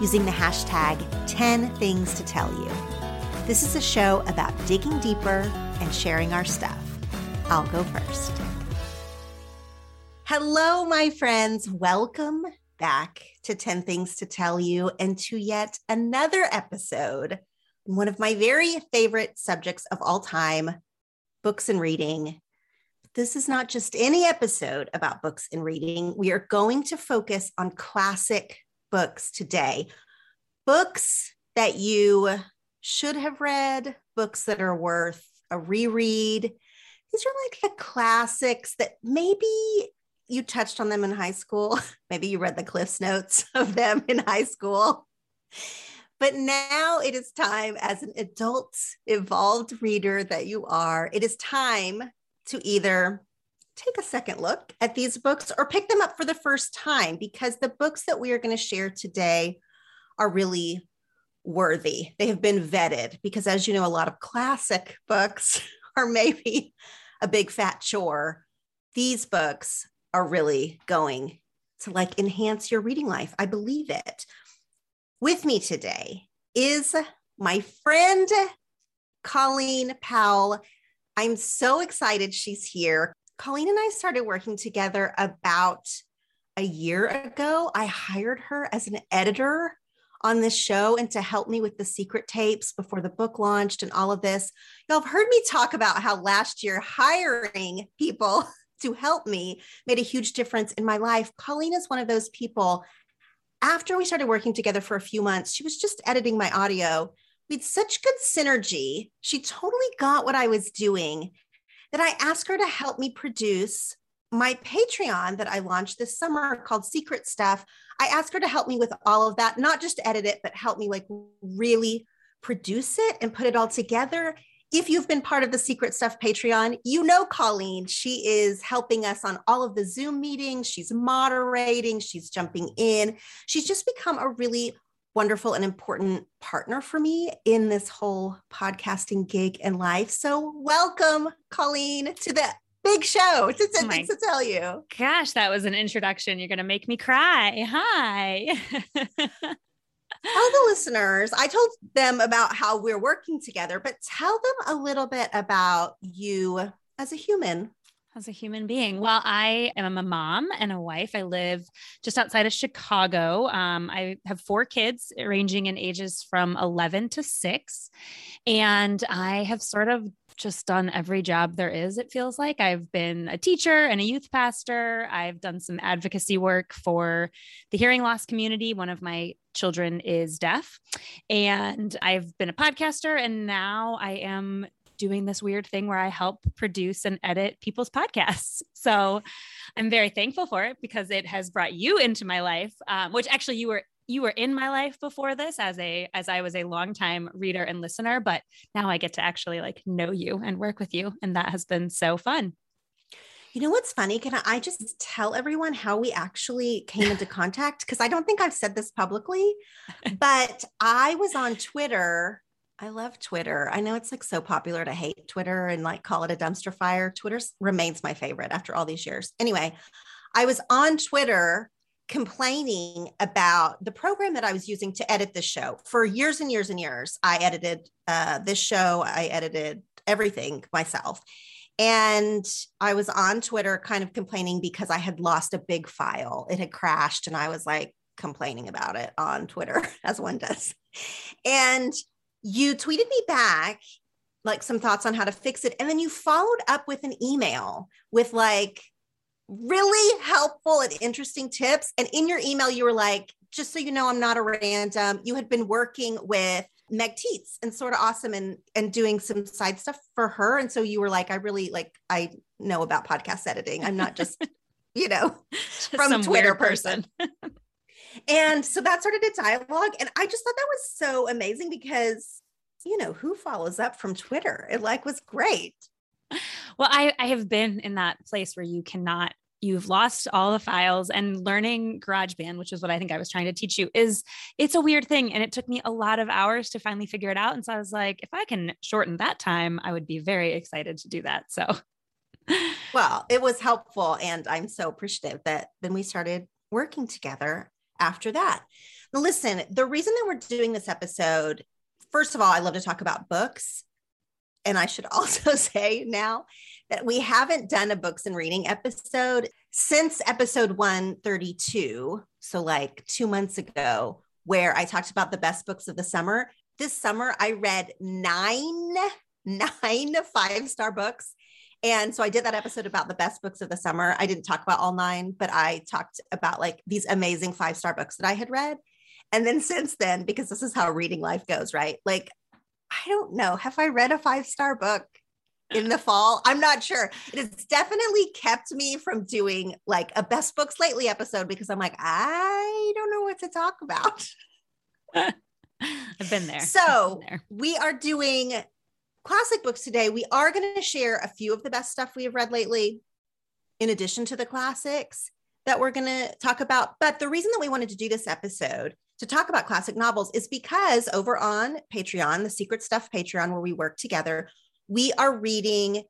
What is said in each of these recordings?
using the hashtag 10 things to tell you. This is a show about digging deeper and sharing our stuff. I'll go first. Hello, my friends. Welcome back to 10 Things to Tell You and to yet another episode. One of my very favorite subjects of all time books and reading. This is not just any episode about books and reading. We are going to focus on classic books today. Books that you should have read, books that are worth a reread. These are like the classics that maybe you touched on them in high school. Maybe you read the Cliffs Notes of them in high school. But now it is time, as an adult, evolved reader that you are, it is time to either take a second look at these books or pick them up for the first time because the books that we are going to share today are really worthy. They have been vetted because, as you know, a lot of classic books are maybe a big fat chore. These books are really going to like enhance your reading life. I believe it. With me today is my friend Colleen Powell. I'm so excited she's here. Colleen and I started working together about a year ago. I hired her as an editor on this show and to help me with the secret tapes before the book launched and all of this. Y'all have heard me talk about how last year hiring people to help me made a huge difference in my life. Colleen is one of those people. After we started working together for a few months, she was just editing my audio. We had such good synergy. She totally got what I was doing that I asked her to help me produce my Patreon that I launched this summer called Secret Stuff. I asked her to help me with all of that, not just edit it, but help me like really produce it and put it all together if you've been part of the Secret Stuff Patreon, you know Colleen. She is helping us on all of the Zoom meetings. She's moderating, she's jumping in. She's just become a really wonderful and important partner for me in this whole podcasting gig and life. So, welcome, Colleen, to the big show. To, to, oh to tell you. Gosh, that was an introduction. You're going to make me cry. Hi. tell the listeners, I told them about how we're working together, but tell them a little bit about you as a human? As a human being? Well, I am a mom and a wife. I live just outside of Chicago. Um, I have four kids ranging in ages from 11 to six. And I have sort of just done every job there is, it feels like. I've been a teacher and a youth pastor. I've done some advocacy work for the hearing loss community. One of my children is deaf. And I've been a podcaster, and now I am doing this weird thing where I help produce and edit people's podcasts. So I'm very thankful for it because it has brought you into my life, um, which actually you were you were in my life before this as a as I was a longtime reader and listener, but now I get to actually like know you and work with you, and that has been so fun. You know what's funny? Can I just tell everyone how we actually came into contact? Because I don't think I've said this publicly, but I was on Twitter I love Twitter. I know it's like so popular to hate Twitter and like call it a dumpster fire. Twitter remains my favorite after all these years. Anyway, I was on Twitter complaining about the program that I was using to edit the show for years and years and years. I edited uh, this show, I edited everything myself. And I was on Twitter kind of complaining because I had lost a big file. It had crashed, and I was like complaining about it on Twitter, as one does. And you tweeted me back like some thoughts on how to fix it. And then you followed up with an email with like really helpful and interesting tips. And in your email, you were like, just so you know, I'm not a random. You had been working with Meg Tietz and Sorta Awesome and and doing some side stuff for her. And so you were like, I really like I know about podcast editing. I'm not just, you know, from some Twitter person. person. And so that started a dialogue. And I just thought that was so amazing because, you know, who follows up from Twitter? It like was great. Well, I, I have been in that place where you cannot you've lost all the files and learning GarageBand, which is what I think I was trying to teach you, is it's a weird thing. And it took me a lot of hours to finally figure it out. And so I was like, if I can shorten that time, I would be very excited to do that. So, well, it was helpful. And I'm so appreciative that then we started working together after that. Now, listen, the reason that we're doing this episode, first of all, I love to talk about books. And I should also say now that we haven't done a books and reading episode since episode 132. So, like two months ago, where I talked about the best books of the summer. This summer, I read nine, nine five star books and so I did that episode about the best books of the summer. I didn't talk about all nine, but I talked about like these amazing five star books that I had read. And then since then, because this is how reading life goes, right? Like, I don't know. Have I read a five star book in the fall? I'm not sure. It has definitely kept me from doing like a best books lately episode because I'm like, I don't know what to talk about. I've been there. So been there. we are doing classic books today, we are going to share a few of the best stuff we have read lately, in addition to the classics that we're going to talk about. But the reason that we wanted to do this episode to talk about classic novels is because over on Patreon, the Secret Stuff Patreon, where we work together, we are reading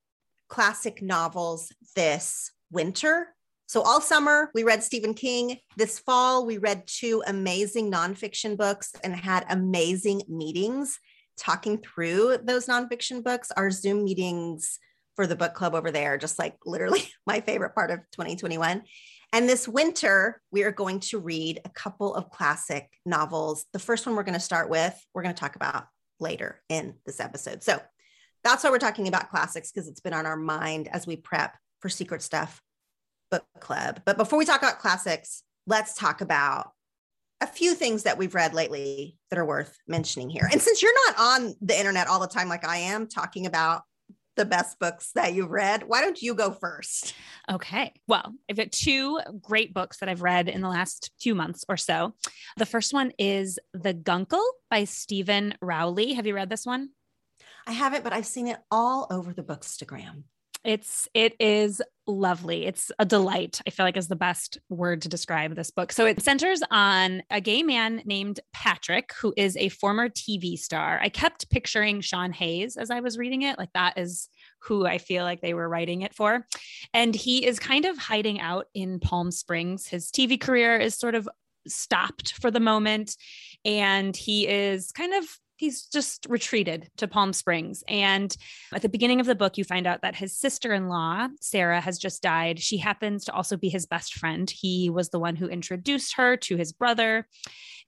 classic novels this winter. So, all summer, we read Stephen King. This fall, we read two amazing nonfiction books and had amazing meetings talking through those nonfiction books. Our Zoom meetings for the book club over there, just like literally my favorite part of 2021. And this winter, we are going to read a couple of classic novels. The first one we're going to start with, we're going to talk about later in this episode. So that's why we're talking about classics because it's been on our mind as we prep for Secret Stuff Book Club. But before we talk about classics, let's talk about a few things that we've read lately that are worth mentioning here. And since you're not on the internet all the time like I am talking about the best books that you've read, why don't you go first? Okay. Well, I've got two great books that I've read in the last few months or so. The first one is The Guncle by Stephen Rowley. Have you read this one? I haven't, but I've seen it all over the bookstagram. It's it is lovely. It's a delight. I feel like is the best word to describe this book. So it centers on a gay man named Patrick who is a former TV star. I kept picturing Sean Hayes as I was reading it. Like that is who I feel like they were writing it for. And he is kind of hiding out in Palm Springs. His TV career is sort of stopped for the moment and he is kind of he's just retreated to Palm Springs. And at the beginning of the book, you find out that his sister-in-law, Sarah, has just died. She happens to also be his best friend. He was the one who introduced her to his brother.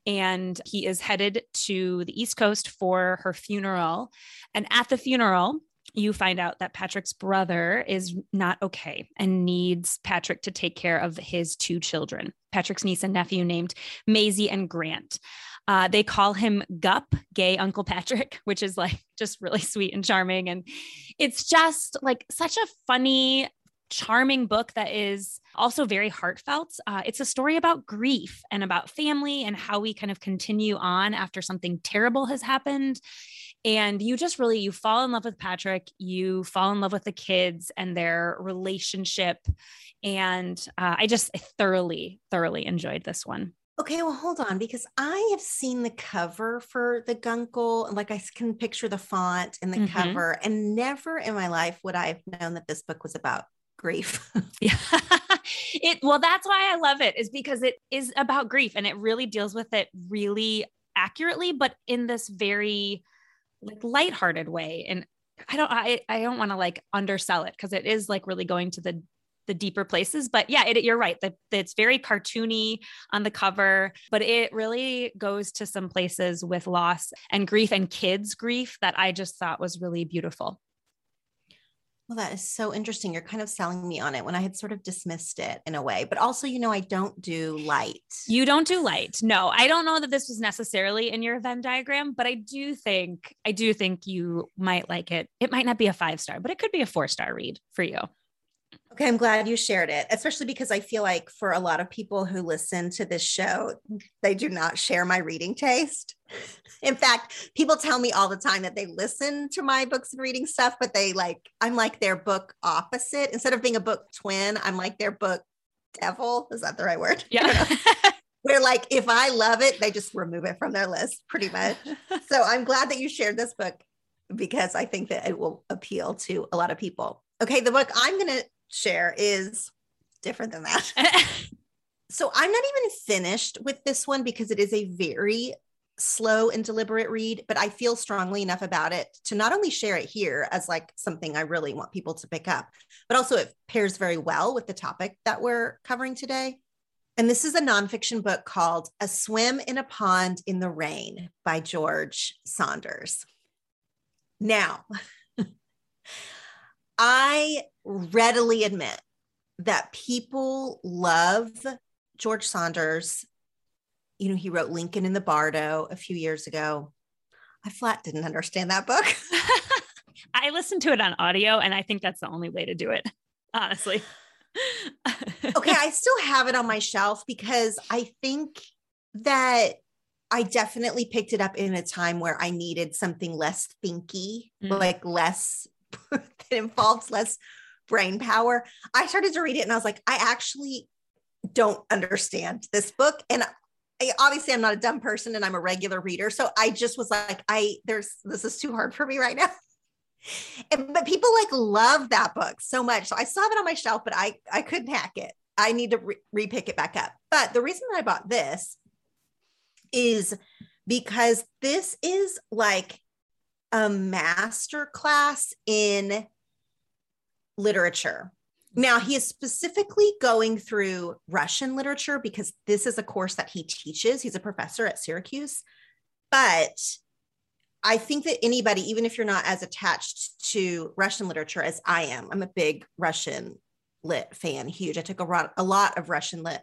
And he is headed to the East Coast for her funeral. And at the funeral, you find out that Patrick's brother is not okay and needs Patrick to take care of his two children, Patrick's niece and nephew named Maisie and Grant. Uh, they call him Gup, gay Uncle Patrick, which is like just really sweet and charming. And it's just like such a funny, charming book that is also very heartfelt. Uh, it's a story about grief and about family and how we kind of continue on after something terrible has happened and you just really you fall in love with patrick you fall in love with the kids and their relationship and uh, i just thoroughly thoroughly enjoyed this one Okay, well, hold on, because I have seen the cover for the Guncle, like I can picture the font and the mm-hmm. cover, and never in my life would I have known that this book was about grief. yeah. it well, that's why I love it, is because it is about grief and it really deals with it really accurately, but in this very like lighthearted way. And I don't I I don't want to like undersell it because it is like really going to the the deeper places. But yeah, it, you're right. That it's very cartoony on the cover, but it really goes to some places with loss and grief and kids' grief that I just thought was really beautiful. Well, that is so interesting. You're kind of selling me on it when I had sort of dismissed it in a way. But also, you know, I don't do light. You don't do light. No, I don't know that this was necessarily in your Venn diagram, but I do think I do think you might like it. It might not be a five star, but it could be a four star read for you. Okay, I'm glad you shared it, especially because I feel like for a lot of people who listen to this show, they do not share my reading taste. In fact, people tell me all the time that they listen to my books and reading stuff, but they like, I'm like their book opposite. Instead of being a book twin, I'm like their book devil. Is that the right word? Yeah. Where like if I love it, they just remove it from their list pretty much. so I'm glad that you shared this book because I think that it will appeal to a lot of people. Okay, the book I'm going to share is different than that. so I'm not even finished with this one because it is a very slow and deliberate read, but I feel strongly enough about it to not only share it here as like something I really want people to pick up, but also it pairs very well with the topic that we're covering today. And this is a nonfiction book called A Swim in a Pond in the Rain by George Saunders. Now, I readily admit that people love George Saunders. You know, he wrote Lincoln in the Bardo a few years ago. I flat didn't understand that book. I listened to it on audio, and I think that's the only way to do it, honestly. okay, I still have it on my shelf because I think that I definitely picked it up in a time where I needed something less thinky, mm. like less that involves less brain power. I started to read it and I was like, I actually don't understand this book. And I, obviously I'm not a dumb person and I'm a regular reader. So I just was like, I, there's, this is too hard for me right now. and, but people like love that book so much. So I still have it on my shelf, but I, I couldn't hack it. I need to re- repick it back up. But the reason that I bought this is because this is like a master class in literature. Now, he is specifically going through Russian literature because this is a course that he teaches. He's a professor at Syracuse. But I think that anybody, even if you're not as attached to Russian literature as I am, I'm a big Russian lit fan, huge. I took a, a lot of Russian lit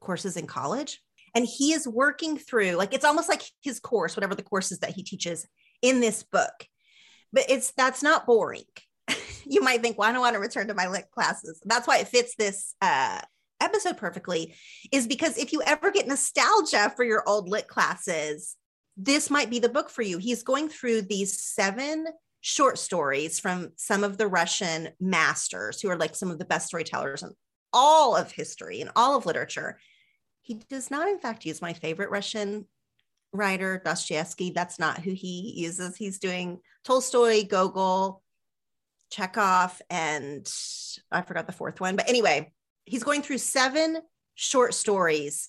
courses in college. And he is working through, like, it's almost like his course, whatever the courses that he teaches in this book. But it's that's not boring. you might think, well, I don't want to return to my lit classes. That's why it fits this uh, episode perfectly, is because if you ever get nostalgia for your old lit classes, this might be the book for you. He's going through these seven short stories from some of the Russian masters who are like some of the best storytellers in all of history and all of literature. He does not, in fact, use my favorite Russian writer, Dostoevsky. That's not who he uses. He's doing Tolstoy, Gogol, Chekhov, and I forgot the fourth one. But anyway, he's going through seven short stories,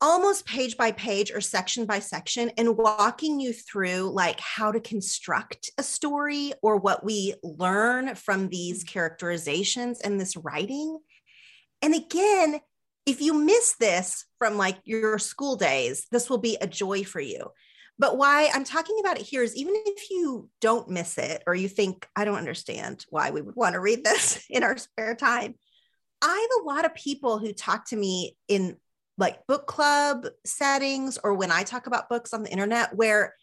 almost page by page or section by section and walking you through like how to construct a story or what we learn from these mm. characterizations and this writing. And again, if you miss this from like your school days, this will be a joy for you. But why I'm talking about it here is even if you don't miss it or you think, I don't understand why we would want to read this in our spare time. I have a lot of people who talk to me in like book club settings or when I talk about books on the internet where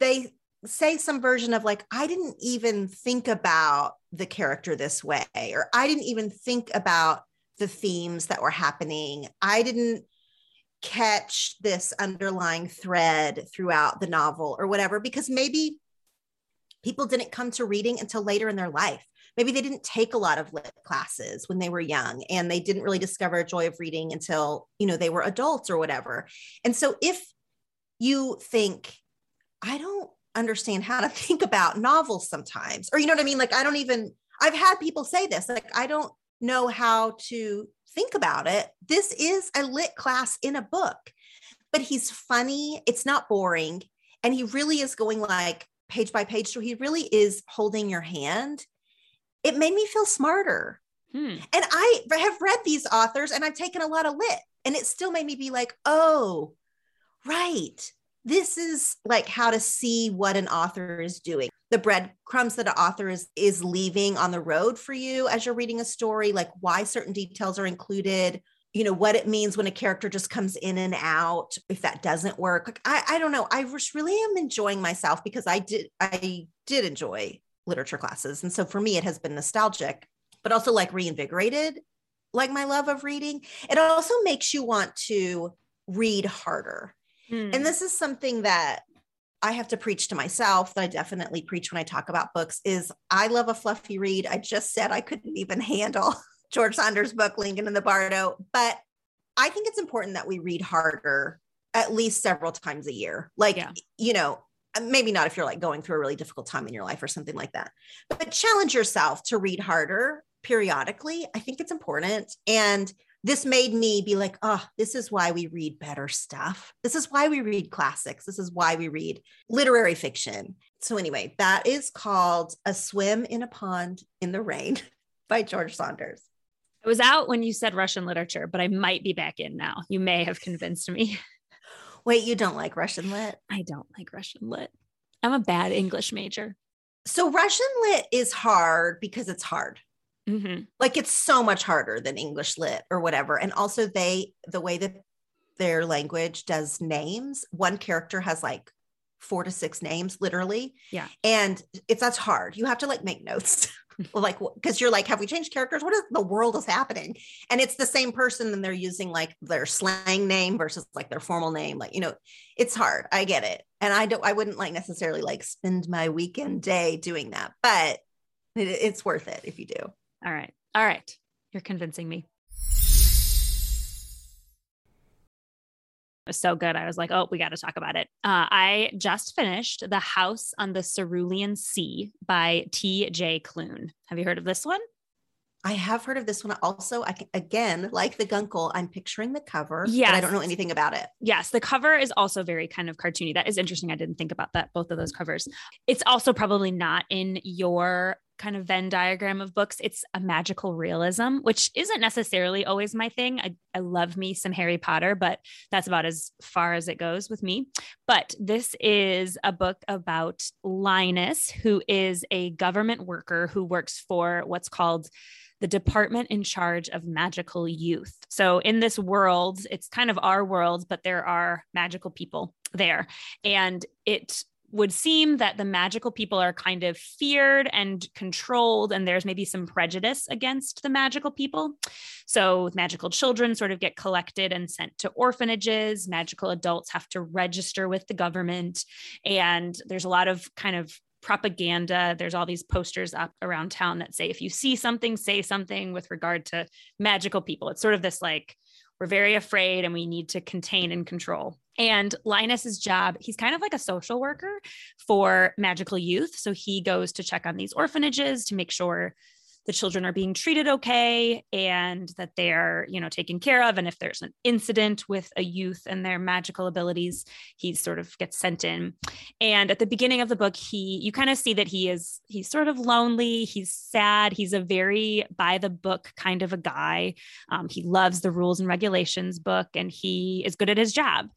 they say some version of like, I didn't even think about the character this way, or I didn't even think about the themes that were happening. I didn't catch this underlying thread throughout the novel or whatever, because maybe people didn't come to reading until later in their life. Maybe they didn't take a lot of lit classes when they were young and they didn't really discover joy of reading until, you know, they were adults or whatever. And so if you think, I don't understand how to think about novels sometimes, or you know what I mean? Like, I don't even, I've had people say this, like, I don't know how to think about it. This is a lit class in a book, but he's funny. It's not boring. And he really is going like page by page. So he really is holding your hand. It made me feel smarter. Hmm. And I have read these authors and I've taken a lot of lit, and it still made me be like, oh, right. This is like how to see what an author is doing the breadcrumbs that an author is is leaving on the road for you as you're reading a story like why certain details are included you know what it means when a character just comes in and out if that doesn't work. Like, I, I don't know. I just really am enjoying myself because i did i did enjoy literature classes. And so for me it has been nostalgic but also like reinvigorated like my love of reading. It also makes you want to read harder. Hmm. and this is something that I have to preach to myself that I definitely preach when I talk about books is I love a fluffy read. I just said I couldn't even handle George Saunders' book, Lincoln in the Bardo, but I think it's important that we read harder at least several times a year. Like, yeah. you know, maybe not if you're like going through a really difficult time in your life or something like that, but challenge yourself to read harder periodically. I think it's important. And this made me be like, oh, this is why we read better stuff. This is why we read classics. This is why we read literary fiction. So, anyway, that is called A Swim in a Pond in the Rain by George Saunders. I was out when you said Russian literature, but I might be back in now. You may have convinced me. Wait, you don't like Russian lit? I don't like Russian lit. I'm a bad English major. So, Russian lit is hard because it's hard. Mm-hmm. Like it's so much harder than English lit or whatever. And also, they, the way that their language does names, one character has like four to six names, literally. Yeah. And it's that's hard. You have to like make notes. like because you're like have we changed characters what is the world is happening and it's the same person and they're using like their slang name versus like their formal name like you know it's hard i get it and i don't i wouldn't like necessarily like spend my weekend day doing that but it, it's worth it if you do all right. All right. You're convincing me. It was so good. I was like, oh, we got to talk about it. Uh, I just finished The House on the Cerulean Sea by T.J. Klune. Have you heard of this one? I have heard of this one. Also, I can, again, like the Guncle, I'm picturing the cover. Yeah, I don't know anything about it. Yes, the cover is also very kind of cartoony. That is interesting. I didn't think about that. Both of those covers. It's also probably not in your kind of Venn diagram of books. It's a magical realism, which isn't necessarily always my thing. I, I love me some Harry Potter, but that's about as far as it goes with me. But this is a book about Linus, who is a government worker who works for what's called the department in charge of magical youth. So, in this world, it's kind of our world, but there are magical people there. And it would seem that the magical people are kind of feared and controlled, and there's maybe some prejudice against the magical people. So, magical children sort of get collected and sent to orphanages. Magical adults have to register with the government. And there's a lot of kind of propaganda. There's all these posters up around town that say, if you see something, say something with regard to magical people. It's sort of this like, we're very afraid and we need to contain and control. And Linus's job, he's kind of like a social worker for magical youth. So he goes to check on these orphanages to make sure the children are being treated okay and that they're, you know, taken care of. And if there's an incident with a youth and their magical abilities, he sort of gets sent in. And at the beginning of the book, he, you kind of see that he is, he's sort of lonely. He's sad. He's a very by the book kind of a guy. Um, he loves the rules and regulations book and he is good at his job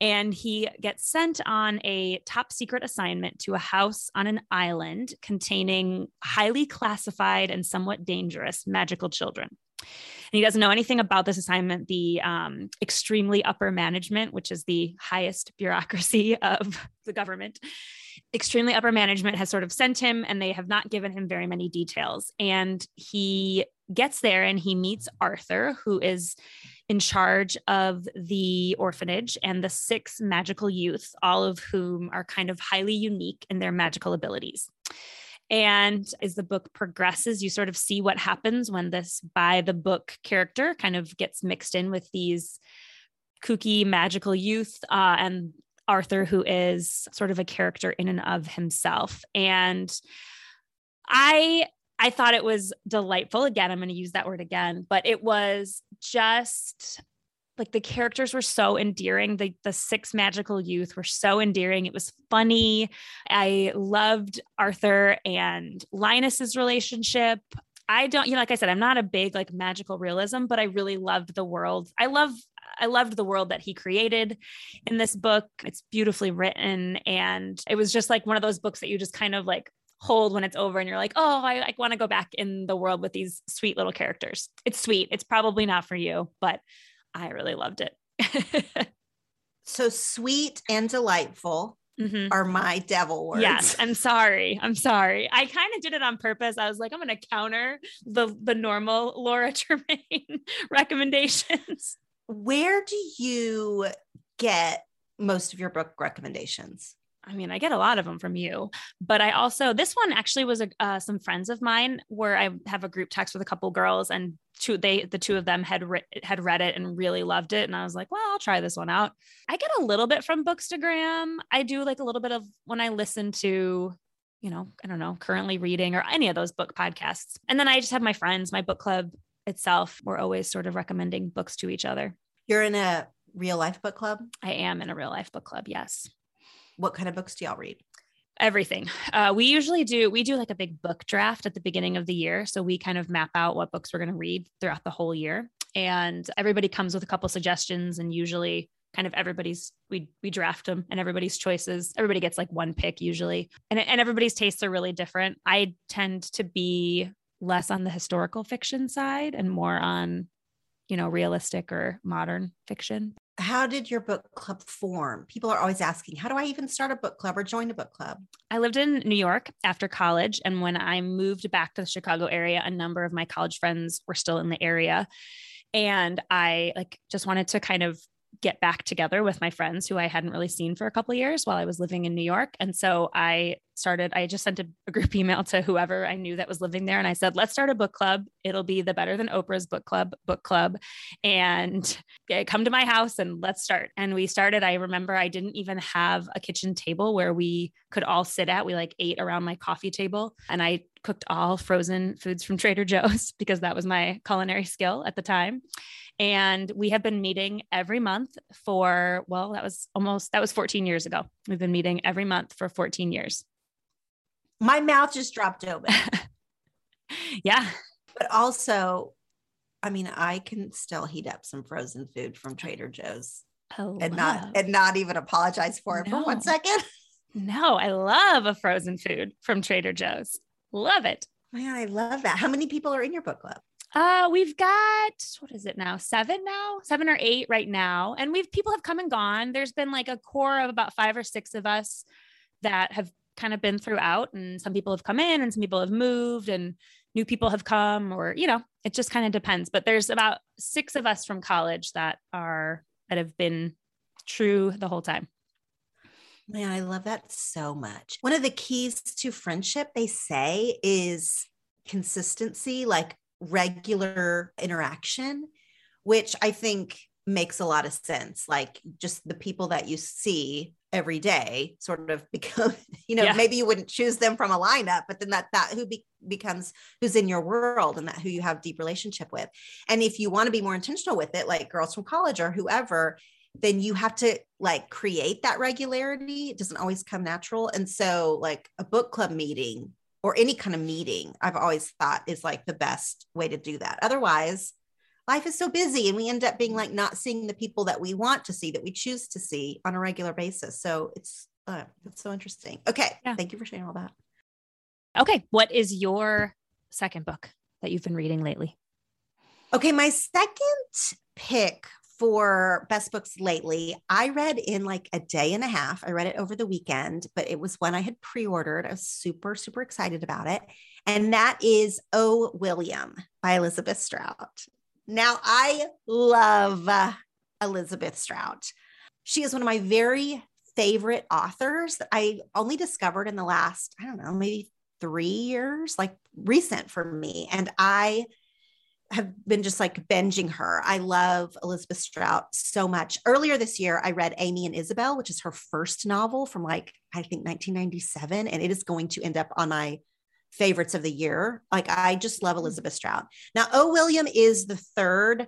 and he gets sent on a top secret assignment to a house on an island containing highly classified and somewhat dangerous magical children. And he doesn't know anything about this assignment. The um, extremely upper management, which is the highest bureaucracy of the government, extremely upper management has sort of sent him and they have not given him very many details. And he gets there and he meets Arthur, who is in charge of the orphanage and the six magical youth, all of whom are kind of highly unique in their magical abilities. And as the book progresses, you sort of see what happens when this by the book character kind of gets mixed in with these kooky magical youth uh, and Arthur, who is sort of a character in and of himself. And I I thought it was delightful. Again, I'm going to use that word again, but it was just like the characters were so endearing. The the six magical youth were so endearing. It was funny. I loved Arthur and Linus's relationship. I don't, you know, like I said, I'm not a big like magical realism, but I really loved the world. I love I loved the world that he created in this book. It's beautifully written. And it was just like one of those books that you just kind of like hold when it's over and you're like, oh, I, I want to go back in the world with these sweet little characters. It's sweet. It's probably not for you, but I really loved it. so sweet and delightful. Mm-hmm. Are my devil words. Yes, I'm sorry. I'm sorry. I kind of did it on purpose. I was like, I'm going to counter the the normal Laura Tremaine recommendations. Where do you get most of your book recommendations? I mean, I get a lot of them from you, but I also this one actually was a, uh, some friends of mine where I have a group text with a couple girls, and two they the two of them had re- had read it and really loved it, and I was like, well, I'll try this one out. I get a little bit from Bookstagram. I do like a little bit of when I listen to, you know, I don't know, currently reading or any of those book podcasts, and then I just have my friends, my book club itself. We're always sort of recommending books to each other. You're in a real life book club. I am in a real life book club. Yes. What kind of books do y'all read? Everything. Uh, we usually do, we do like a big book draft at the beginning of the year. So we kind of map out what books we're going to read throughout the whole year. And everybody comes with a couple suggestions and usually kind of everybody's we we draft them and everybody's choices everybody gets like one pick usually and, and everybody's tastes are really different i tend to be less on the historical fiction side and more on you know realistic or modern fiction how did your book club form? People are always asking, how do I even start a book club or join a book club? I lived in New York after college. And when I moved back to the Chicago area, a number of my college friends were still in the area. And I like just wanted to kind of get back together with my friends who I hadn't really seen for a couple years while I was living in New York. And so I started, I just sent a, a, group email to whoever I knew that was living there. And I said, let's start a book club. It'll be the Better Than Oprah's Book Club book club. And come to my house and let's start. And we started. I remember I didn't even have a kitchen table where we could all sit at. We like ate around my coffee table. And I cooked all frozen foods from Trader Joe's because that was my culinary skill at the time. And we have been meeting every month for, well, that was almost, that was 14 years ago. We've been meeting every month for 14 years. My mouth just dropped open. yeah. But also, I mean, I can still heat up some frozen food from Trader Joe's oh, and not and not even apologize for it no. for one second. No, I love a frozen food from Trader Joe's. Love it. Man, I love that. How many people are in your book club? Uh, we've got what is it now? Seven now, seven or eight right now. And we've people have come and gone. There's been like a core of about five or six of us that have kind of been throughout. And some people have come in and some people have moved and new people have come, or you know, it just kind of depends. But there's about six of us from college that are that have been true the whole time. Man, I love that so much. One of the keys to friendship, they say, is consistency. Like regular interaction, which I think makes a lot of sense. Like just the people that you see every day sort of become you know Yeah. maybe you wouldn't choose them from a lineup but then that that who be, becomes who's in your world and that who you have deep relationship with. And if you want to be more intentional with it like girls from college or whoever then you have to like create that regularity. It doesn't always come natural. And so like a book club meeting or any kind of meeting i've always thought is like the best way to do that. Otherwise life is so busy and we end up being like not seeing the people that we want to see that we choose to see on a regular basis so it's uh, it's so interesting okay Yeah. thank you for sharing all that Okay. What is your second book that you've been reading lately? okay my second pick for best books lately i read in like a day and a half i read it over the weekend but it was one i had pre-ordered i was super super excited about it and that is oh william by elizabeth strout now i love uh, elizabeth strout she is one of my very favorite authors that I only discovered in the last, I don't know, maybe three years, like recent for me. And I have been just like binging her. I love Elizabeth Strout so much. Earlier this year, I read Amy and Isabel, which is her first novel from like, I think 1997. And it is going to end up on my favorites of the year. Like, I just love mm-hmm. Elizabeth Strout. Now, O. William is the third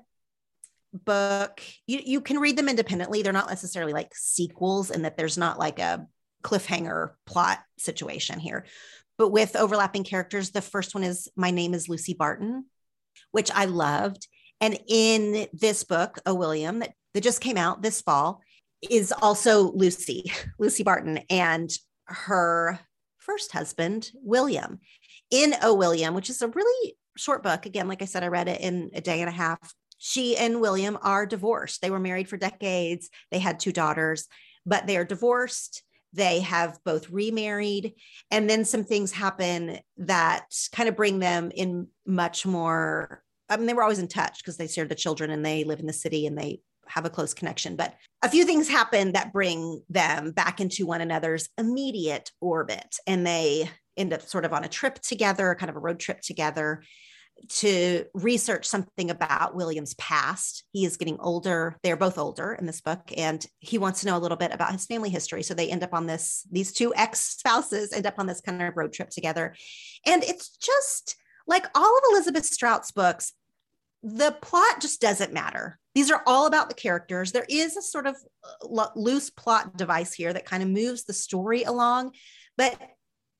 book. You, you can read them independently. They're not necessarily like sequels, and that there's not like a cliffhanger plot situation here. But with overlapping characters, the first one is My Name is Lucy Barton, which I loved. And in this book, O. William, that, that just came out this fall, is also Lucy, Lucy Barton, and her first husband, William. In O. William, which is a really short book. Again, like I said, I read it in a day and a half. She and William are divorced. They were married for decades. They had two daughters, but they are divorced. They have both remarried. And then some things happen that kind of bring them in much more. I mean, they were always in touch because they shared the children and they live in the city and they have a close connection. But a few things happen that bring them back into one another's immediate orbit. And they end up sort of on a trip together, kind of a road trip together to research something about William's past. He is getting older. They're both older in this book, and he wants to know a little bit about his family history. So they end up on this, these two ex spouses end up on this kind of road trip together. And it's just like all of Elizabeth Strout's books, the plot just doesn't matter. These are all about the characters. There is a sort of uh, lo- loose plot device here that kind of moves the story along, but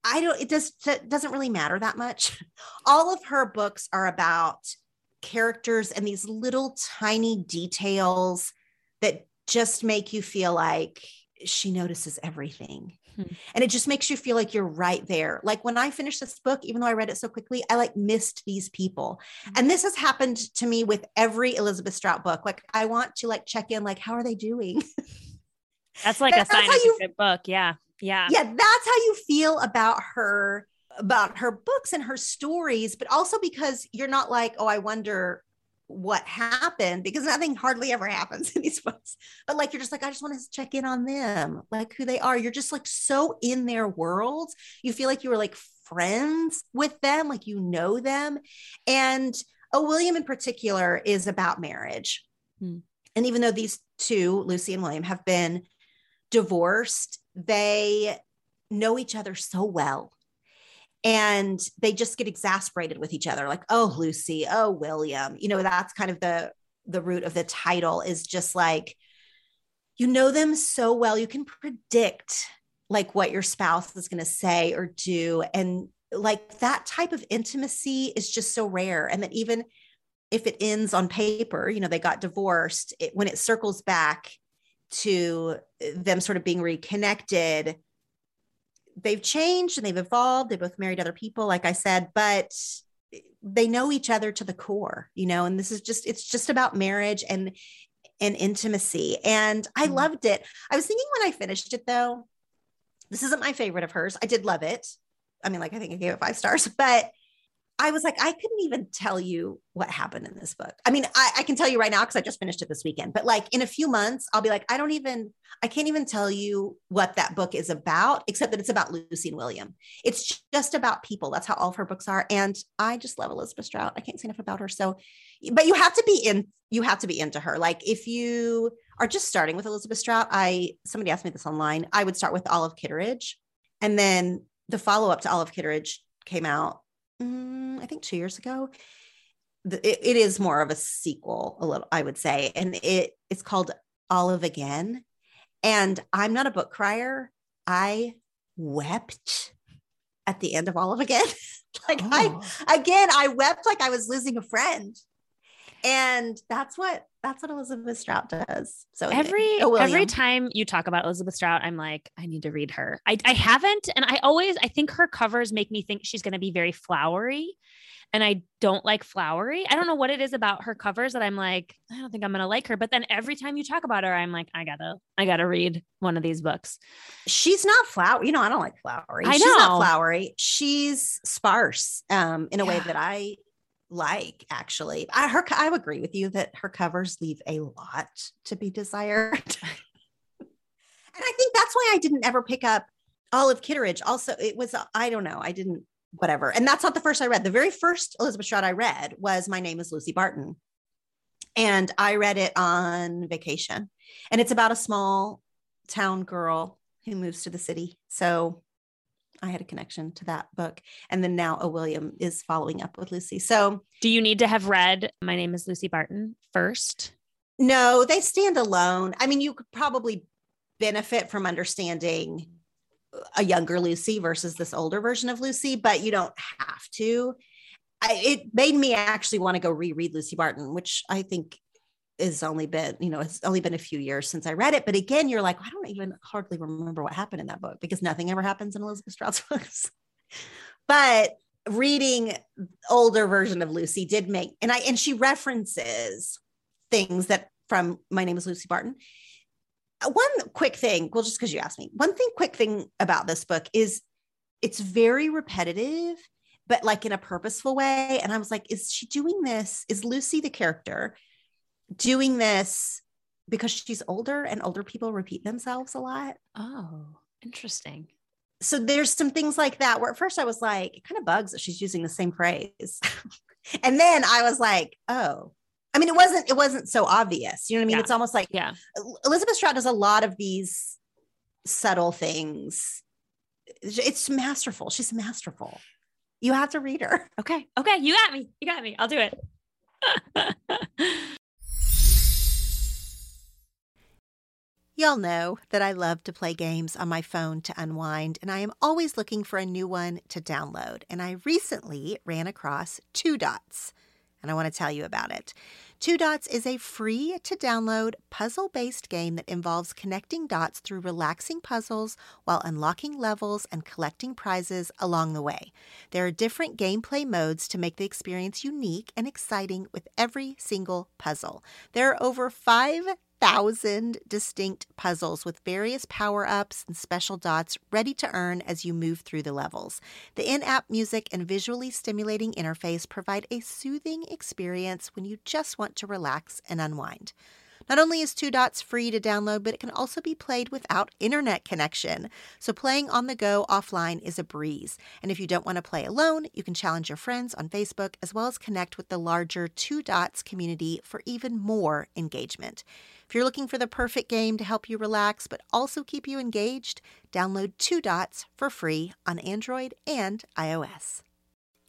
I don't, it does, it doesn't really matter that much. All of her books are about characters and these little tiny details that just make you feel like she notices everything. Hmm. And it just makes you feel like you're right there. Like when I finished this book, even though I read it so quickly, I like missed these people. And this has happened to me with every Elizabeth Strout book. Like I want to like check in, like, how are they doing? That's like That's a sign of you- a good book. Yeah. Yeah. yeah that's how you feel about her about her books and her stories but also because you're not like oh i wonder what happened because nothing hardly ever happens in these books but like you're just like i just want to check in on them like who they are. You're just like so in their world. You feel like you were like friends with them like you know them and oh william in particular is about marriage. Hmm. and even though these two lucy and william have been divorced they know each other so well and they just get exasperated with each other like oh lucy oh william you know that's kind of the the root of the title is just like you know them so well you can predict like what your spouse is going to say or do and like that type of intimacy is just so rare and that even if it ends on paper you know they got divorced it, when it circles back to uh, them sort of being reconnected they've changed and they've evolved they both married other people like i said but they know each other to the core you know and this is just it's just about marriage and and intimacy. And i Mhm. loved it. I was thinking when i finished it though this isn't my favorite of hers. I did love it. I mean like i think i gave it five stars but I was like, I couldn't even tell you what happened in this book. I mean, I, I can tell you right now because I just finished it this weekend, but like in a few months, I'll be like, I don't even, I can't even tell you what that book is about, except that it's about Lucy and William. It's just about people. That's how all of her books are. And I just love Elizabeth Strout. I can't say enough about her. So, but you have to be in, you have to be into her. Like if you are just starting with Elizabeth Strout, I, somebody asked me this online, I would start with Olive Kitteridge. And then the follow up to Olive Kitteridge came out mm, I think two years ago. it, it is more of a sequel, a little, I would say, and it it's called Olive Again. And I'm not a book crier. I wept at the end of Olive Again. like oh. I again, I wept like I was losing a friend. And that's what that's what Elizabeth Strout does. So every oh, every time you talk about Elizabeth Strout, I'm like, I need to read her. I, I haven't, and I always I think her covers make me think she's going to be very flowery, and I don't like flowery. I don't know what it is about her covers that I'm like, I don't think I'm going to like her. But then every time you talk about her, I'm like, I gotta I gotta read one of these books. She's not flowery. You know, I don't like flowery. I know. She's not flowery. She's sparse um, in a yeah. way that I like actually. I her i agree with you that her covers leave a lot to be desired. And i think that's why i didn't ever pick up olive kitteridge. Also it was uh, i don't know i didn't whatever. And that's not the first i read. The very first elizabeth strout i read was my name is lucy barton. And i read it on vacation. And it's about a small town girl who moves to the city. So I had a connection to that book. And then now a William is following up with Lucy. So do you need to have read My Name is Lucy Barton first? No, they stand alone. I mean, you could probably benefit from understanding a younger Lucy versus this older version of Lucy, but you don't have to. I, it made me actually want to go reread Lucy Barton, which I think is only been, you know, it's only been a few years since I read it. But again, you're like, I don't even hardly remember what happened in that book because nothing ever happens in Elizabeth Strout's books. but reading older version of Lucy did make, and I, and she references things that from My Name is Lucy Barton. Uh, one quick thing, well, just because you asked me, one thing, quick thing about this book is it's very repetitive, but like in a purposeful way. And I was like, is she doing this? Is Lucy the character? Doing this because she's older and older people repeat themselves a lot. Oh, interesting. So there's some things like that where at first I was like, it kind of bugs that she's using the same phrase. and then I was like, oh, I mean, it wasn't, it wasn't so obvious. You know what I mean? Yeah. It's almost like, yeah, Elizabeth Strout does a lot of these subtle things. It's masterful. She's masterful. You have to read her. Okay. Okay. You got me. You got me. I'll do it. Y'all know that I love to play games on my phone to unwind, and I am always looking for a new one to download. And I recently ran across Two Dots, and I want to tell you about it. Two Dots is a free to download puzzle based game that involves connecting dots through relaxing puzzles while unlocking levels and collecting prizes along the way. There are different gameplay modes to make the experience unique and exciting with every single puzzle. There are over 5 thousand distinct puzzles with various power ups and special dots ready to earn as you move through the levels. The in app music and visually stimulating interface provide a soothing experience when you just want to relax and unwind. Not only is Two Dots free to download, but it can also be played without internet connection. So playing on the go offline is a breeze. And if you don't want to play alone, you can challenge your friends on Facebook as well as connect with the larger Two Dots community for even more engagement. If you're looking for the perfect game to help you relax but also keep you engaged, download Two Dots for free on Android and iOS.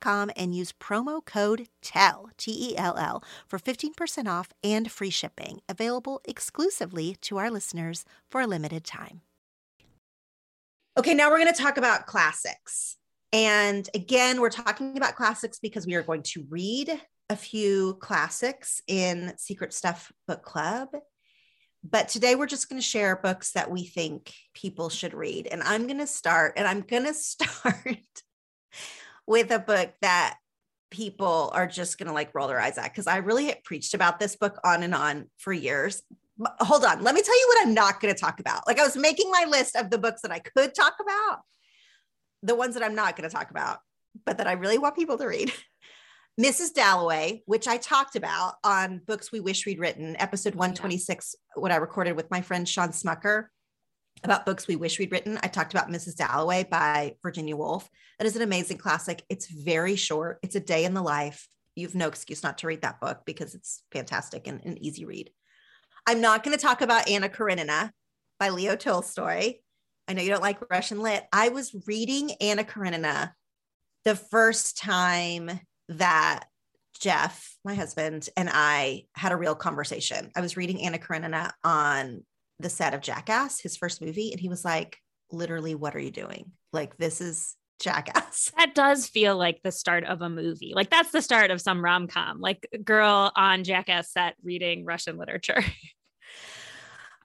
Com and use promo code TELL, T E L L, for 15% off and free shipping, available exclusively to our listeners for a limited time. Okay, now we're going to talk about classics. And again, we're talking about classics because we are going to read a few classics in Secret Stuff Book Club. But today we're just going to share books that we think people should read. And I'm going to start, and I'm going to start with a book that people are just going to like roll their eyes at because I really preached about this book on and on for years. Hold on. Let me tell you what I'm not going to talk about. Like I was making my list of the books that I could talk about, the ones that I'm not going to talk about, but that I really want people to read. Mrs. Dalloway, which I talked about on Books We Wish We'd Written, episode 126, yeah. what I recorded with my friend Sean Smucker about books we wish we'd written. I talked about Mrs. Dalloway by Virginia Woolf. That is an amazing classic. It's very short, it's a day in the life. You have no excuse not to read that book because it's fantastic and an easy read. I'm not going to talk about Anna Karenina by Leo Tolstoy. I know you don't like Russian lit. I was reading Anna Karenina the first time that Jeff, my husband, and I had a real conversation. I was reading Anna Karenina on the set of Jackass, his first movie, and he was like, literally, what are you doing? Like, this is Jackass. That does feel like the start of a movie. Like, that's the start of some rom com, like girl on Jackass set reading Russian literature.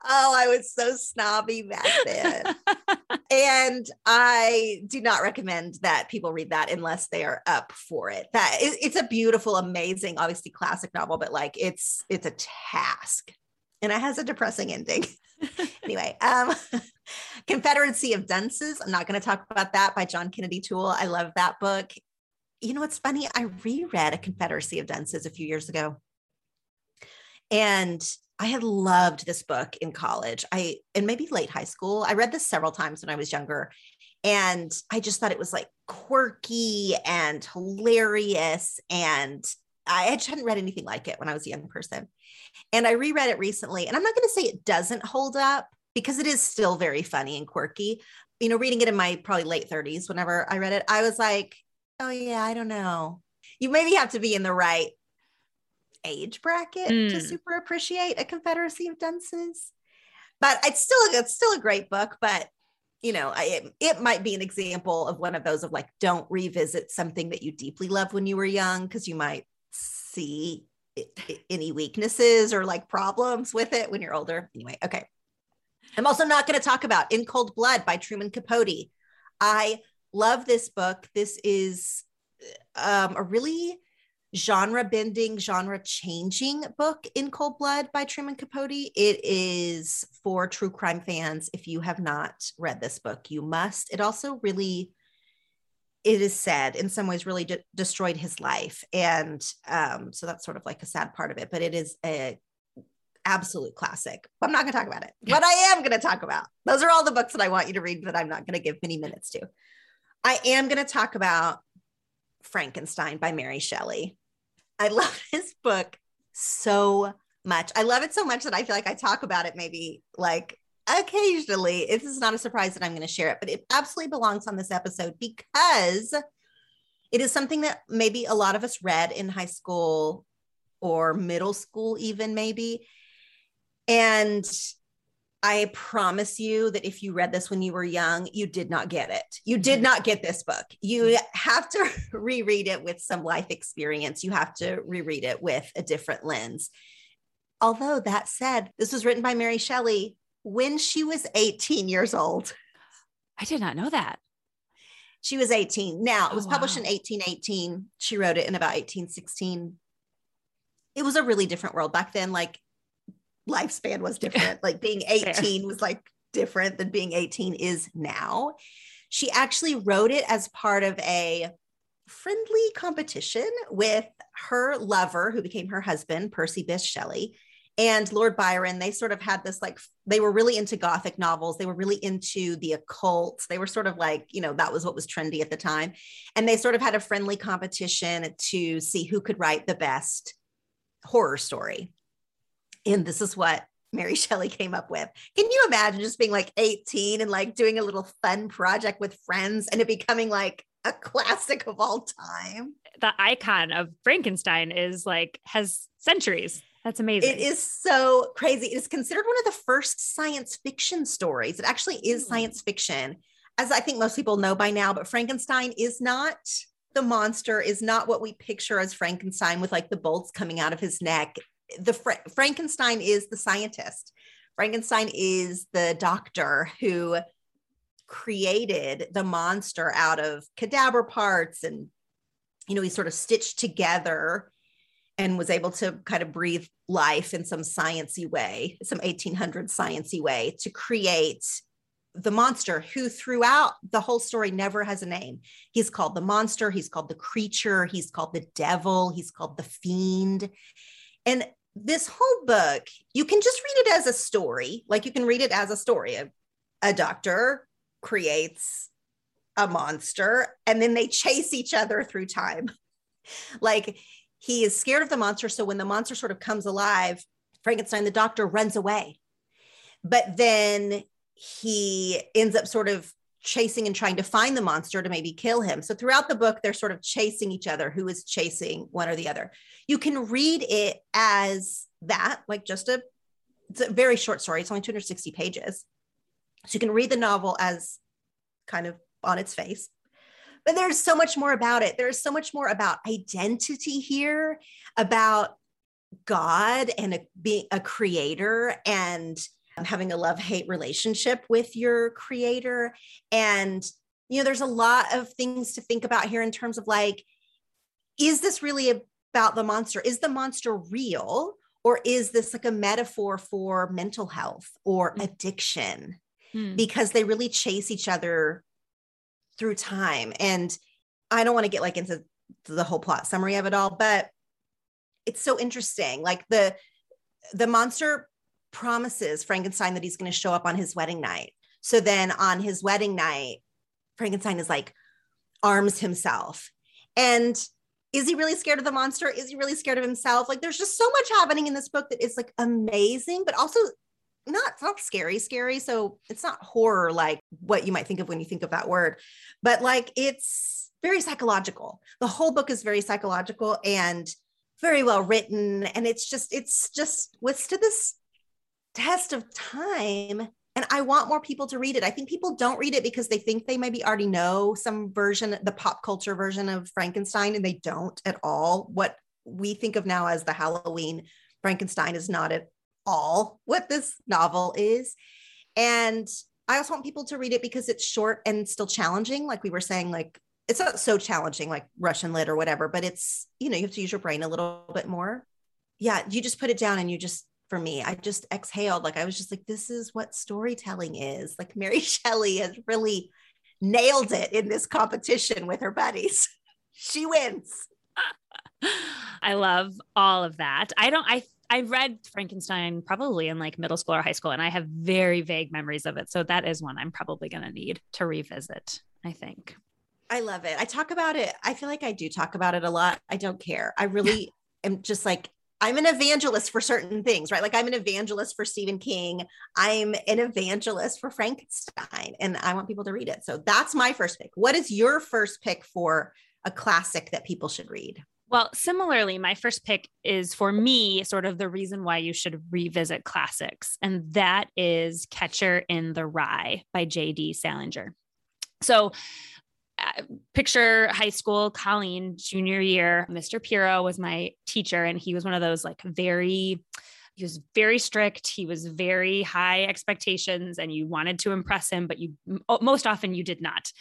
Oh, I was so snobby back then. and I do not recommend that people read that unless they are up for it. That it's a beautiful, amazing, obviously classic novel, but like it's it's a task. And it has a depressing ending. Anyway, um Confederacy of Dunces. I'm not going to talk about that by John Kennedy Toole. I love that book. You know what's funny? I reread A Confederacy of Dunces a few years ago. And I had loved this book in college. I and maybe late high school. I read this several times when I was younger. And I just thought it was like quirky and hilarious. And I just hadn't read anything like it when I was a young person. And I reread it recently. And I'm not going to say it doesn't hold up because it is still very funny and quirky. You know, reading it in my probably late 30s, whenever I read it, I was like, oh, yeah, I don't know. You maybe have to be in the right age bracket mm. to super appreciate a Confederacy of Dunces. But it's still it's still a great book, but you know, I, it, it might be an example of one of those of like don't revisit something that you deeply loved when you were young because you might see any weaknesses or like problems with it when you're older. Anyway, okay. I'm also not going to talk about In Cold Blood by Truman Capote. I love this book. This is um, a really genre bending, genre changing book in Cold Blood by Truman Capote. It is for true crime fans. If you have not read this book, you must. It also really, it is said in some ways, really de- destroyed his life. And um, so that's sort of like a sad part of it, but it is a absolute classic. I'm not going to talk about it. What I am going to talk about, those are all the books that I want you to read, but I'm not going to give many minutes to. I am going to talk about Frankenstein by Mary Shelley. I love this book so much. I love it so much that I feel like I talk about it maybe like occasionally. This is not a surprise that I'm going to share it, but it absolutely belongs on this episode because it is something that maybe a lot of us read in high school or middle school, even maybe. And I promise you that if you read this when you were young, you did not get it. You did not get this book. You mm. have to reread it with some life experience. You have to reread it with a different lens. Although that said, this was written by Mary Shelley when she was 18 years old. I did not know that. She was 18. Now, it oh, was oh, published wow. in 1818. She wrote it in about 1816. It was a really different world back then. Like lifespan was different. like being 18 was like different than being 18 is now. She actually wrote it as part of a friendly competition with her lover, who became her husband, Percy Bysshe Shelley, and Lord Byron. They sort of had this like, they were really into Gothic novels. They were really into the occult. They were sort of like, you know, that was what was trendy at the time. And they sort of had a friendly competition to see who could write the best horror story. And this is what Mary Shelley came up with. Can you imagine just being like 18 and like doing a little fun project with friends and it becoming like a classic of all time? The icon of Frankenstein is like has centuries. That's amazing. It is so crazy. It is considered one of the first science fiction stories. It actually is mm. science fiction, as I think most people know by now, but Frankenstein is not the monster, is not what we picture as Frankenstein with like the bolts coming out of his neck the Fra- Frankenstein is the scientist. Frankenstein is the doctor who created the monster out of cadaver parts and you know he sort of stitched together and was able to kind of breathe life in some sciency way some 1800 sciency way to create the monster who throughout the whole story never has a name he's called the monster he's called the creature he's called the devil he's called the fiend and this whole book, you can just read it as a story. Like you can read it as a story. A, a doctor creates a monster and then they chase each other through time. like he is scared of the monster. So when the monster sort of comes alive, Frankenstein, the doctor, runs away. But then he ends up sort of chasing and trying to find the monster to maybe kill him. So throughout the book, they're sort of chasing each other, who is chasing one or the other. You can read it as that, like just a, it's a very short story. It's only 260 pages. So you can read the novel as kind of on its face. But there's so much more about it. There's so much more about identity here, about God and a, being a creator and having a love hate relationship with your creator. And, you know, there's a lot of things to think about here in terms of like, is this really about the monster? Is the monster real? Or is this like a metaphor for mental health or hmm. addiction? Hmm. Because they really chase each other through time. And I don't want to get like into the whole plot summary of it all, but it's so interesting. Like the the monster promises Frankenstein that he's going to show up on his wedding night. So then on his wedding night, Frankenstein is like arms himself. And is he really scared of the monster? Is he really scared of himself? Like there's just so much happening in this book that is like amazing, but also not not scary scary so it's not horror like what you might think of when you think of that word but like it's very psychological. The whole book is very psychological and very well written and it's just it's just withstood this test of time and i want more people to read it. I think people don't read it because they think they maybe already know some version the pop culture version of frankenstein and they don't at all. What we think of now as the halloween frankenstein is not at all what this novel is and i also want people to read it because it's short and still challenging like we were saying like it's not so challenging like russian lit or whatever but it's you know you have to use your brain a little bit more yeah you just put it down and you just for me. I just exhaled. Like I was just like, this is what storytelling is. Like Mary Shelley has really nailed it in this competition with her buddies. she wins. I love all of that. I don't, I, I read Frankenstein probably in like middle school or high school, and I have very vague memories of it. So that is one I'm probably going to need to revisit, I think. I love it. I talk about it. I feel like I do talk about it a lot. I don't care. I really am just like I'm an evangelist for certain things, right? Like I'm an evangelist for Stephen King. I'm an evangelist for Frankenstein, and I want people to read it. So that's my first pick. What is your first pick for a classic that people should read? Well, similarly, my first pick is for me sort of the reason why you should revisit classics, and that is Catcher in the Rye by J.D. Salinger. So, picture high school, Colleen, junior year. Mr. Piro was my teacher, and he was one of those like very, he was very strict. He was very high expectations, and you wanted to impress him, but you most often you did not.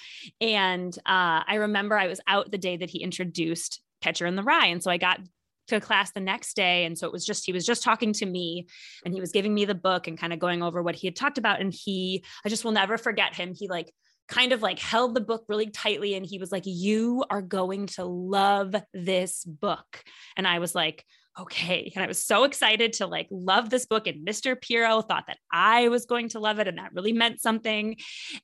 And uh, I remember I was out the day that he introduced Catcher in the Rye, and so I got to class the next day. And so it was just he was just talking to me and he was giving me the book and kind of going over what he had talked about. And he i just will never forget him. He like kind of like held the book really tightly and he was like you are going to love this book. And i was like okay. And i was so excited to like love this book. And mr Piero thought that i was going to love it and that really meant something.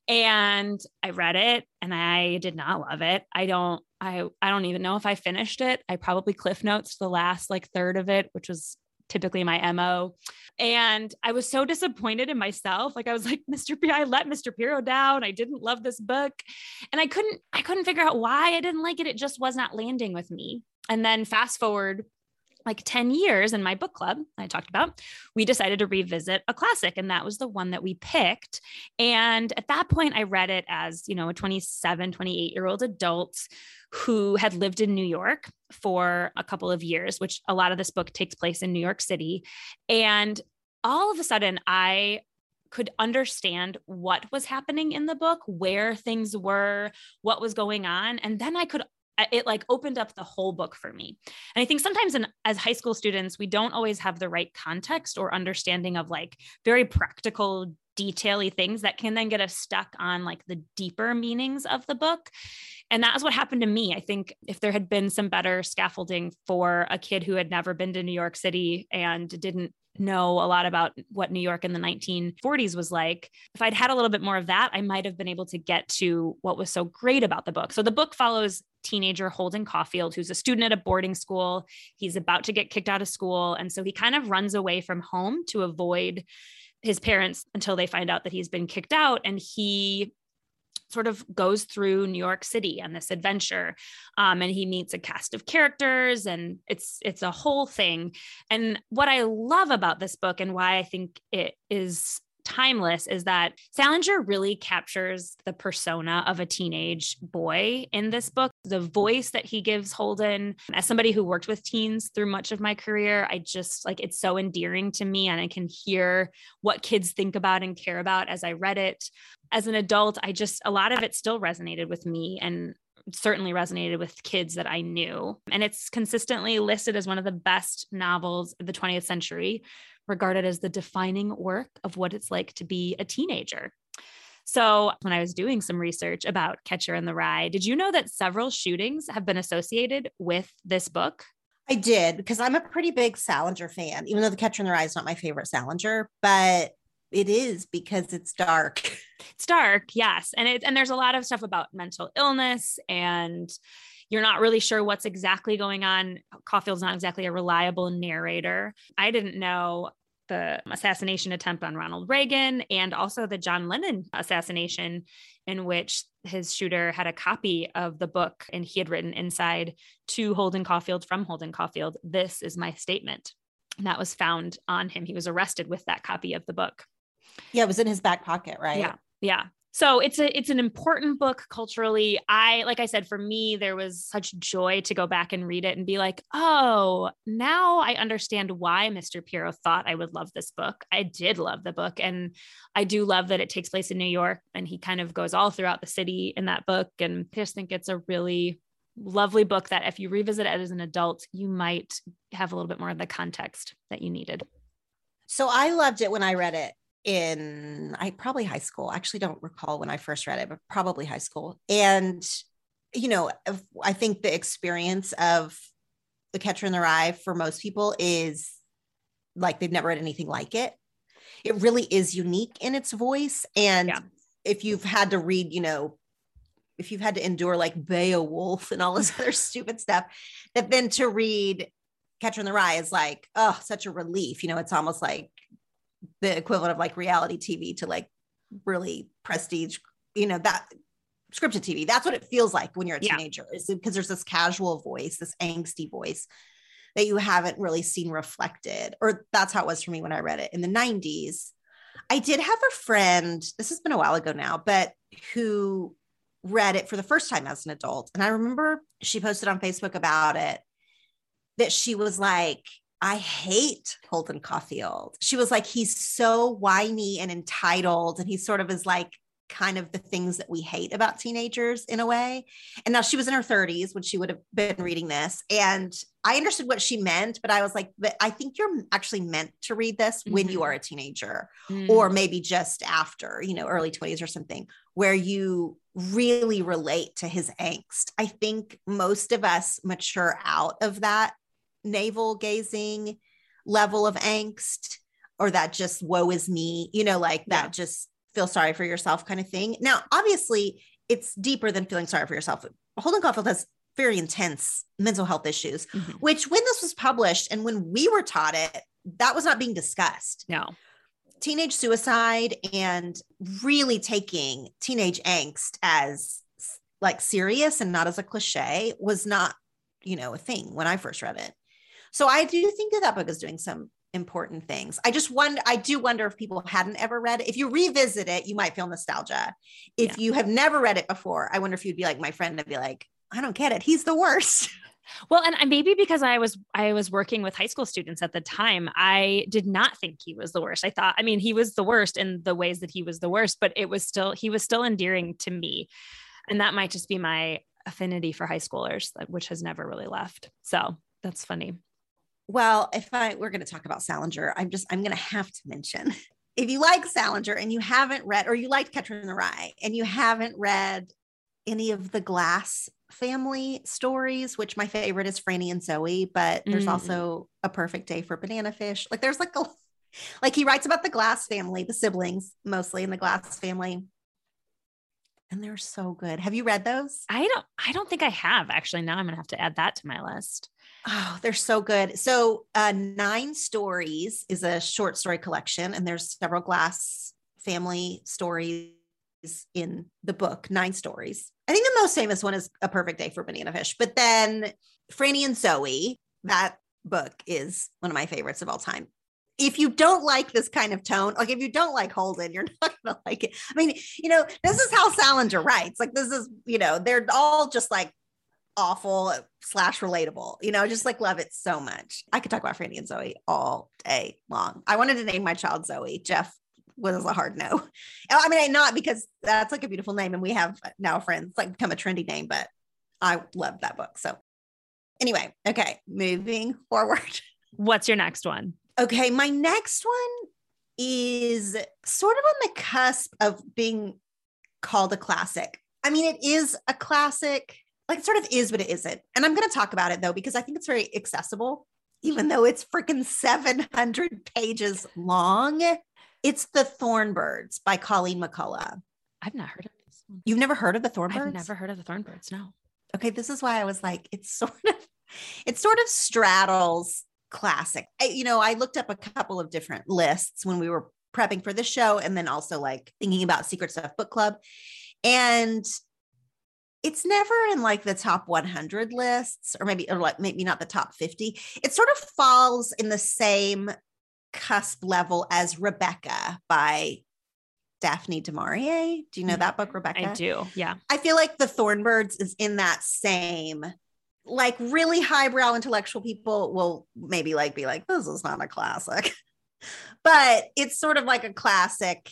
And i read it and i did not love it. I don't i i don't even know if i finished it i probably cliff notes the last like third of it which was typically my MO. And I was so disappointed in myself. Like I was like, Mr. P, I let Mr. Piero down. I didn't love this book. And I couldn't, I couldn't figure out why I didn't like it. It just was not landing with me. And then fast forward like 10 years in my book club I talked about, we decided to revisit a classic. And that was the one that we picked. And at that point, I read it as, you know, a 27, 28 year old adult who had lived in New York for a couple of years, which a lot of this book takes place in New York City. And all of a sudden, I could understand what was happening in the book, where things were, what was going on. And then I could it like opened up the whole book for me. And I think sometimes in, as high school students, we don't always have the right context or understanding of like very practical detaily things that can then get us stuck on like the deeper meanings of the book. And that's what happened to me. I think if there had been some better scaffolding for a kid who had never been to New York City and didn't know a lot about what New York in the 1940s was like. If I'd had a little bit more of that, I might have been able to get to what was so great about the book. So the book follows teenager Holden Caulfield, who's a student at a boarding school. He's about to get kicked out of school. And so he kind of runs away from home to avoid his parents until they find out that he's been kicked out. And he sort of goes through New York City on this adventure, um, and he meets a cast of characters, and it's it's a whole thing. And what I love about this book, and why I think it is timeless is that Salinger really captures the persona of a teenage boy in this book. The voice that he gives Holden, as somebody who worked with teens through much of my career, I just like it's so endearing to me and I can hear what kids think about and care about as I read it. As an adult, I just, a lot of it still resonated with me and certainly resonated with kids that I knew. And it's consistently listed as one of the best novels of the 20th century, regarded as the defining work of what it's like to be a teenager. So, when I was doing some research about Catcher in the Rye, did you know that several shootings have been associated with this book? I did because I'm a pretty big Salinger fan, even though The Catcher in the Rye is not my favorite Salinger, but it is because it's dark. It's dark, yes. And it and there's a lot of stuff about mental illness and you're not really sure what's exactly going on. Caulfield's not exactly a reliable narrator. I didn't know the assassination attempt on Ronald Reagan and also the John Lennon assassination, in which his shooter had a copy of the book and he had written inside to Holden Caulfield from Holden Caulfield, This is my statement. And that was found on him. He was arrested with that copy of the book. Yeah, it was in his back pocket, right? Yeah. Yeah so it's a it's an important book culturally i like i said for me there was such joy to go back and read it and be like oh now i understand why mr piero thought i would love this book i did love the book and i do love that it takes place in new york and he kind of goes all throughout the city in that book and i just think it's a really lovely book that if you revisit it as an adult you might have a little bit more of the context that you needed so i loved it when i read it in I probably high school. I actually don't recall when I first read it, but probably high school. And you know, I think the experience of The Catcher in the Rye for most people is like they've never read anything like it. It really is unique in its voice. And yeah. if you've had to read, you know, if you've had to endure like Beowulf and all this other stupid stuff, that then to read Catcher in the Rye is like, oh, such a relief. You know, it's almost like the equivalent of like reality TV to like really prestige, you know, that scripted TV. That's what it feels like when you're a teenager, is because there's this casual voice, this angsty voice that you haven't really seen reflected. Or that's how it was for me when I read it in the 90s. I did have a friend, this has been a while ago now, but who read it for the first time as an adult. And I remember she posted on Facebook about it that she was like, I hate Holden Caulfield. She was like, he's so whiny and entitled. And he sort of is like kind of the things that we hate about teenagers in a way. And now she was in her 30s when she would have been reading this. And I understood what she meant, but I was like, but I think you're actually meant to read this mm-hmm. when you mm-hmm. are a teenager mm-hmm. or maybe just after, you know, early 20s or something, where you really relate to his angst. I think most of us mature out of that navel gazing level of angst or that just woe is me, you know, like that yeah. just feel sorry for yourself kind of thing. Now, obviously, it's deeper than feeling sorry for yourself. Holden Caulfield has very intense mental health issues, mm-hmm. which when this was published and when we were taught it, that was not being discussed. No. Teenage suicide and really taking teenage angst as like serious and not as a cliche was not, you know, a thing when I first read it. So I do think that that book is doing some important things. I just wonder, I do wonder if people hadn't ever read it. If you revisit it, you might feel nostalgia. If yeah. you have never read it before, I wonder if you'd be like my friend and be like, I don't get it. He's the worst. Well, and maybe because I was I was working with high school students at the time, I did not think he was the worst. I thought, I mean, he was the worst in the ways that he was the worst, but it was still he was still endearing to me. And that might just be my affinity for high schoolers, which has never really left. So that's funny. Well, if I we're going to talk about Salinger, I'm just I'm going to have to mention if you like Salinger and you haven't read, or you liked Catcher in the Rye and you haven't read any of the Glass family stories, which my favorite is Franny and Zooey, but there's mm. also a perfect day for bananafish. Like there's like a like he writes about the Glass family, the siblings mostly in the Glass family. And they're so good. Have you read those? I don't I don't think I have actually. Now I'm gonna have to add that to my list. Oh, they're so good. So, uh, Nine Stories is a short story collection, and there's several Glass family stories in the book, Nine Stories. I think the most famous one is A Perfect Day for Bananafish, but then Franny and Zooey, that book is one of my favorites of all time. If you don't like this kind of tone, like if you don't like Holden, you're not going to like it. I mean, you know, this is how Salinger writes. Like, this is, you know, they're all just like awful slash relatable. You know, just like love it so much. I could talk about Franny and Zooey all day long. I wanted to name my child Zoe. Jeff was a hard no. I mean, not because that's like a beautiful name, and we have now friends like become a trendy name, but I love that book. So anyway, okay, moving forward. What's your next one? Okay, my next one is sort of on the cusp of being called a classic. I mean, it is a classic like it sort of is, but it isn't. And I'm going to talk about it though, because I think it's very accessible, even though it's freaking 700 pages long. It's The Thorn Birds by Colleen McCullough. I've not heard of this one. You've never heard of The Thorn Birds? I've never heard of The Thorn Birds, no. Okay, this is why I was like, it's sort of, it sort of straddles classic. I, you know, I looked up a couple of different lists when we were prepping for the show and then also like thinking about Secret Stuff Book Club. And it's never in like the top 100 lists or maybe or like maybe not the top 50 it sort of falls in the same cusp level as rebecca by daphne du maurier. Do you know mm-hmm. that book rebecca? I do. Yeah. I feel like the thorn birds is in that same like really highbrow intellectual people will maybe like be like this is not a classic but it's sort of like a classic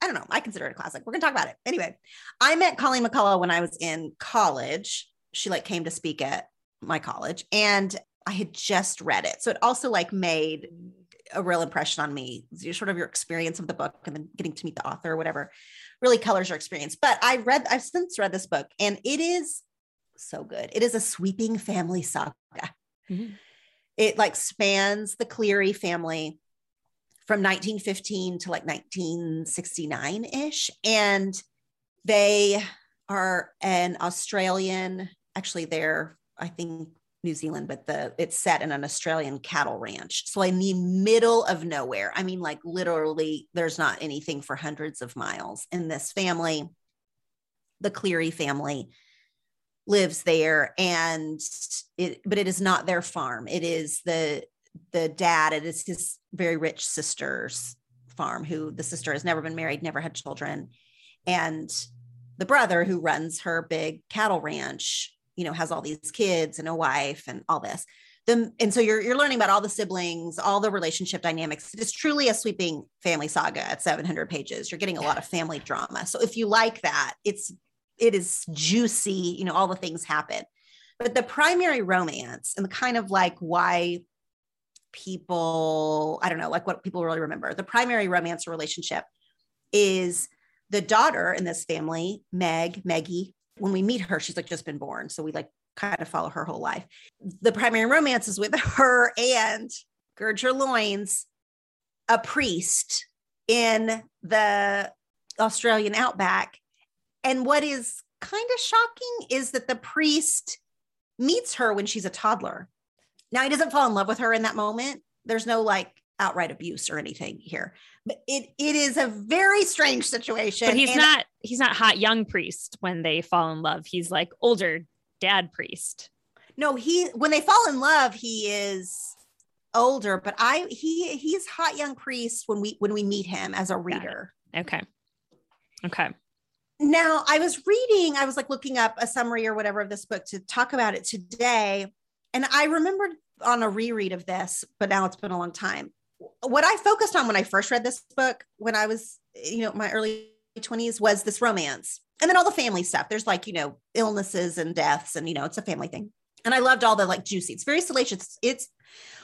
I don't know. I consider it a classic. We're gonna talk about it anyway. I met Colleen McCullough when I was in college. She like came to speak at my college, and I had just read it, so it also like made a real impression on me. Sort of your experience of the book, and then getting to meet the author or whatever, really colors your experience. But I read, I've since read this book, and it is so good. It is a sweeping family saga. Mm-hmm. It like spans the Cleary family from 1915 to like 1969 ish. And they are an Australian, actually, they're, I think, New Zealand, but the it's set in an Australian cattle ranch. So in the middle of nowhere. I mean, like literally, there's not anything for hundreds of miles. And this family, the Cleary family, lives there. And it, but it is not their farm. It is the the dad, it is his very rich sister's farm, who the sister has never been married, never had children. And the brother who runs her big cattle ranch, you know, has all these kids and a wife and all this. the and so you're you're learning about all the siblings, all the relationship dynamics. It is truly a sweeping family saga at 700 pages. You're getting a lot of family drama. So if you like that, it's it is juicy, you know, all the things happen. But the primary romance and the kind of like why people, I don't know, like what people really remember, the primary romance relationship is the daughter in this family, Meg, Meggie. When we meet her, she's like just been born. So we like kind of follow her whole life. The primary romance is with her and Gerger Loins, a priest in the Australian outback. And what is kind of shocking is that the priest meets her when she's a toddler. Now he doesn't fall in love with her in that moment. There's no like outright abuse or anything here. But it it is a very strange situation. But he's and not he's not hot young priest when they fall in love. He's like older dad priest. no, he when they fall in love, he is older, but I he he's hot young priest when we when we meet him as a reader. Okay. Okay. Now, I was reading, I was like looking up a summary or whatever of this book to talk about it today. And I remembered on a reread of this, but now it's been a long time. What I focused on when I first read this book, when I was, you know, my early 20s, was this romance. And then all the family stuff. There's like, you know, illnesses and deaths, and, you know, it's a family thing. And I loved all the like juicy, it's very salacious. It's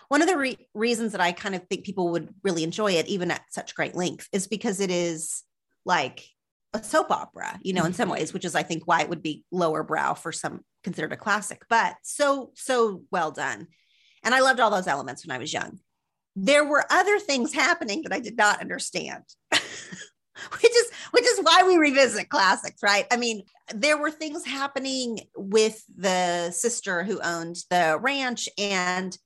one of the re- reasons that I kind of think people would really enjoy it, even at such great length, is because it is like a soap opera, you know, in mm-hmm. some ways, which is I think why it would be lower brow for some considered a classic, but so, so well done. And I loved all those elements when I was young. There were other things happening that I did not understand. which is which is why we revisit classics, right? I mean, there were things happening with the sister who owned the ranch and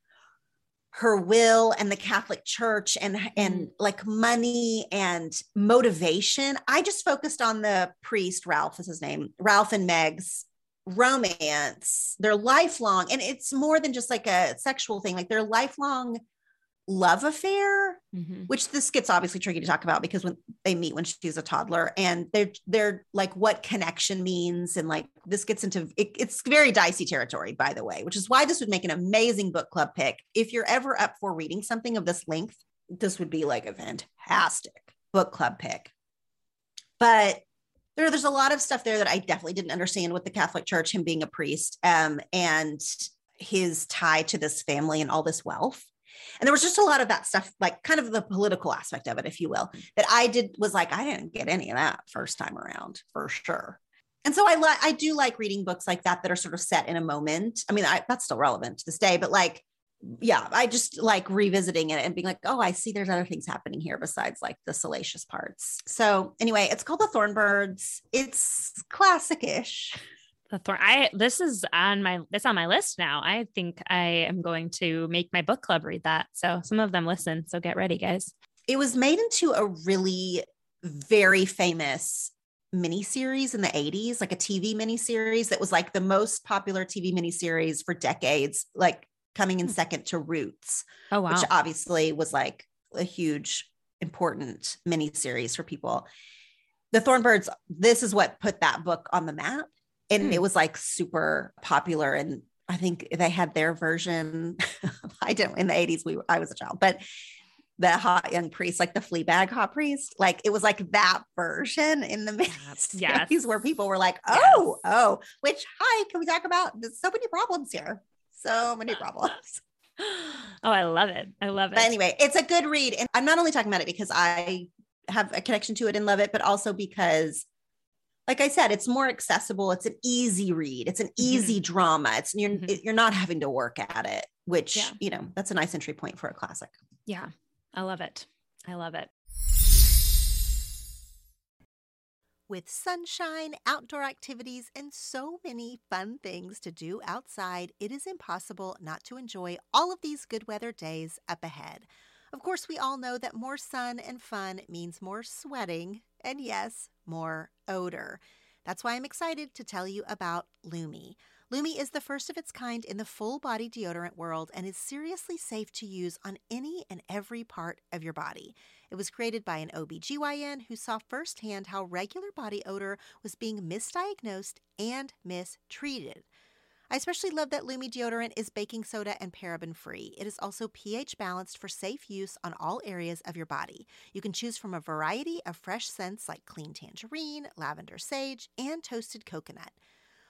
her will and the Catholic Church and and mm. like money and motivation. I just focused on the priest Ralph is his name, Ralph and Meg's romance. They're lifelong, and it's more than just like a sexual thing. Like their lifelong love affair, Mhm. which this gets obviously tricky to talk about because when they meet when she's a toddler, and they're they're like what connection means, and like this gets into it, it's very dicey territory, by the way, which is why this would make an amazing book club pick. If you're ever up for reading something of this length, this would be like a fantastic book club pick. But there, there's a lot of stuff there that I definitely didn't understand with the Catholic Church, him being a priest, um, and his tie to this family and all this wealth. And there was just a lot of that stuff, like kind of the political aspect of it, if you will, that I did was like, I didn't get any of that first time around for sure. And so I like I do like reading books like that that are sort of set in a moment. I mean, I, that's still relevant to this day, but like, yeah, I just like revisiting it and being like, oh, I see there's other things happening here besides like the salacious parts. So anyway, it's called The Thorn Birds. It's classic-ish. The Thorn. I this is on my it's on my list now. I think I am going to make my book club read that. So some of them listen. So get ready, guys. It was made into a really very famous miniseries in the 80s, like a TV miniseries that was like the most popular TV miniseries for decades, like coming in Hmm. second to Roots, Oh wow. which obviously was like a huge, important miniseries for people. The Thorn Birds, this is what put that book on the map. And Hmm. it was like super popular. And I think they had their version. I didn't in the 80s, we I was a child, but the hot young priest, like the Fleabag hot priest, like it was like that version in the miniseries yes. where people were like, Yes. oh, oh, which hi, can we talk about? There's so many problems here. So many problems. oh, I love it. I love it. But anyway, it's a good read. And I'm not only talking about it because I have a connection to it and love it, but also because, like I said, it's more accessible. It's an easy read. It's an easy drama. It's you're Mhm. you're not having to work at it, which Yeah. you know that's a nice entry point for a classic. yeah, I love it. I love it. With sunshine, outdoor activities, and so many fun things to do outside, it is impossible not to enjoy all of these good weather days up ahead. Of course, we all know that more sun and fun means more sweating, and yes, more odor. That's why I'm excited to tell you about Lume. Lume is the first of its kind in the full body deodorant world and is seriously safe to use on any and every part of your body. It was created by an OBGYN who saw firsthand how regular body odor was being misdiagnosed and mistreated. I especially love that Lume deodorant is baking soda and paraben free. It is also pH balanced for safe use on all areas of your body. You can choose from a variety of fresh scents like clean tangerine, lavender sage, and toasted coconut.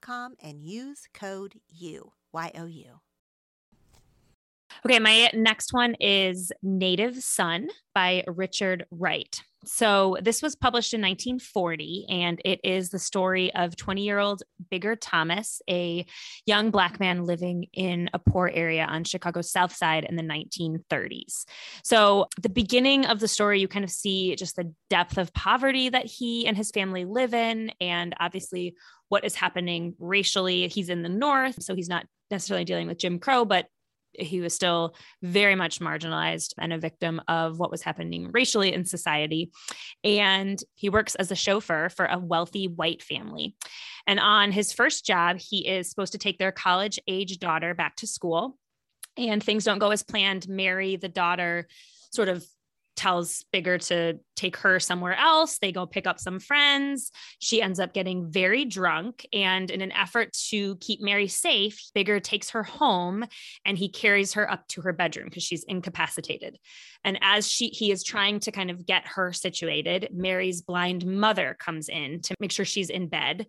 com and use code U, Y O U. Okay, my next one is Native Son by Richard Wright. So, this was published in 1940, and it is the story of 20 year old Bigger Thomas, a young Black man living in a poor area on Chicago's South Side in the 1930s. So, the beginning of the story, you kind of see just the depth of poverty that he and his family live in, and obviously what is happening racially. He's in the North, so he's not necessarily dealing with Jim Crow, but he was still very much marginalized and a victim of what was happening racially in society. And he works as a chauffeur for a wealthy white family. And on his first job, he is supposed to take their college age daughter back to school. And things don't go as planned. Mary, the daughter, sort of tells Bigger to take her somewhere else. They go pick up some friends. She ends up getting very drunk. And in an effort to keep Mary safe, Bigger takes her home and he carries her up to her bedroom because she's incapacitated. And as she he is trying to kind of get her situated, Mary's blind mother comes in to make sure she's in bed.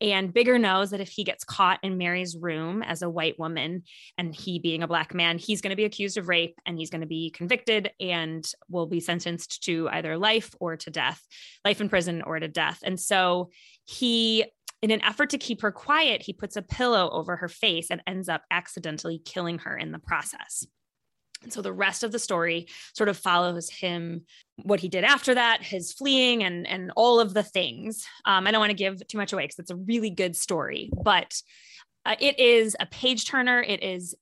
And Bigger knows that if he gets caught in Mary's room as a white woman and he being a black man, he's going to be accused of rape and he's going to be convicted and will be sentenced to either life or to death, life in prison or to death. And so he in an effort to keep her quiet, he puts a pillow over her face and ends up accidentally killing her in the process. And so the rest of the story sort of follows him, what he did after that, his fleeing and and all of the things. Um, I don't want to give too much away because it's a really good story, but uh, it is a page turner. It is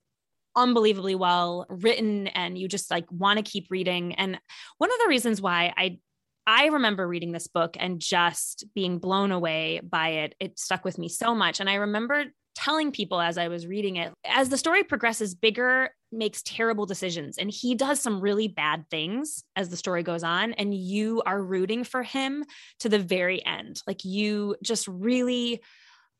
unbelievably well written, and you just like want to keep reading. And one of the reasons why I I remember reading this book and just being blown away by it. It stuck with me so much. And I remember telling people as I was reading it, as the story progresses, Bigger makes terrible decisions and he does some really bad things as the story goes on. And you are rooting for him to the very end. Like you just really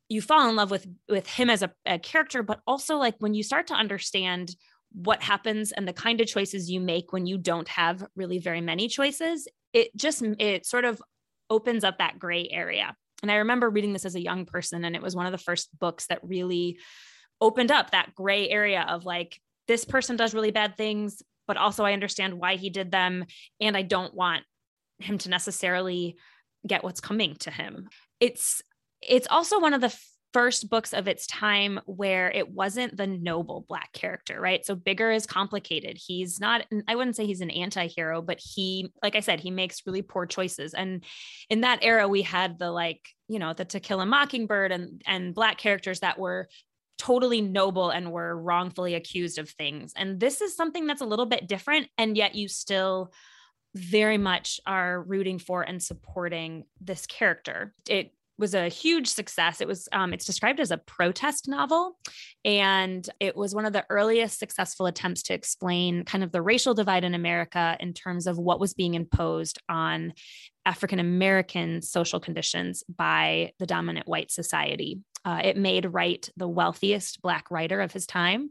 you fall in love with with him as a, a character but also like when you start to understand what happens and the kind of choices you make when you don't have really very many choices it just it sort of opens up that gray area and I remember reading this as a young person, and it was one of the first books that really opened up that gray area of like, this person does really bad things, but also I understand why he did them. And I don't want him to necessarily get what's coming to him. It's it's also one of the first books of its time where it wasn't the noble black character, right? So Bigger is complicated. He's not, I wouldn't say he's an anti hero, but he, like I said, he makes really poor choices. And in that era, we had the like, you know, the To Kill a Mockingbird and, and black characters that were totally noble and were wrongfully accused of things. And this is something that's a little bit different. And yet you still, very much are rooting for and supporting this character. It was a huge success. It was um, it's described as a protest novel, and it was one of the earliest successful attempts to explain kind of the racial divide in America in terms of what was being imposed on African American social conditions by the dominant white society. Uh, it made Wright the wealthiest Black writer of his time.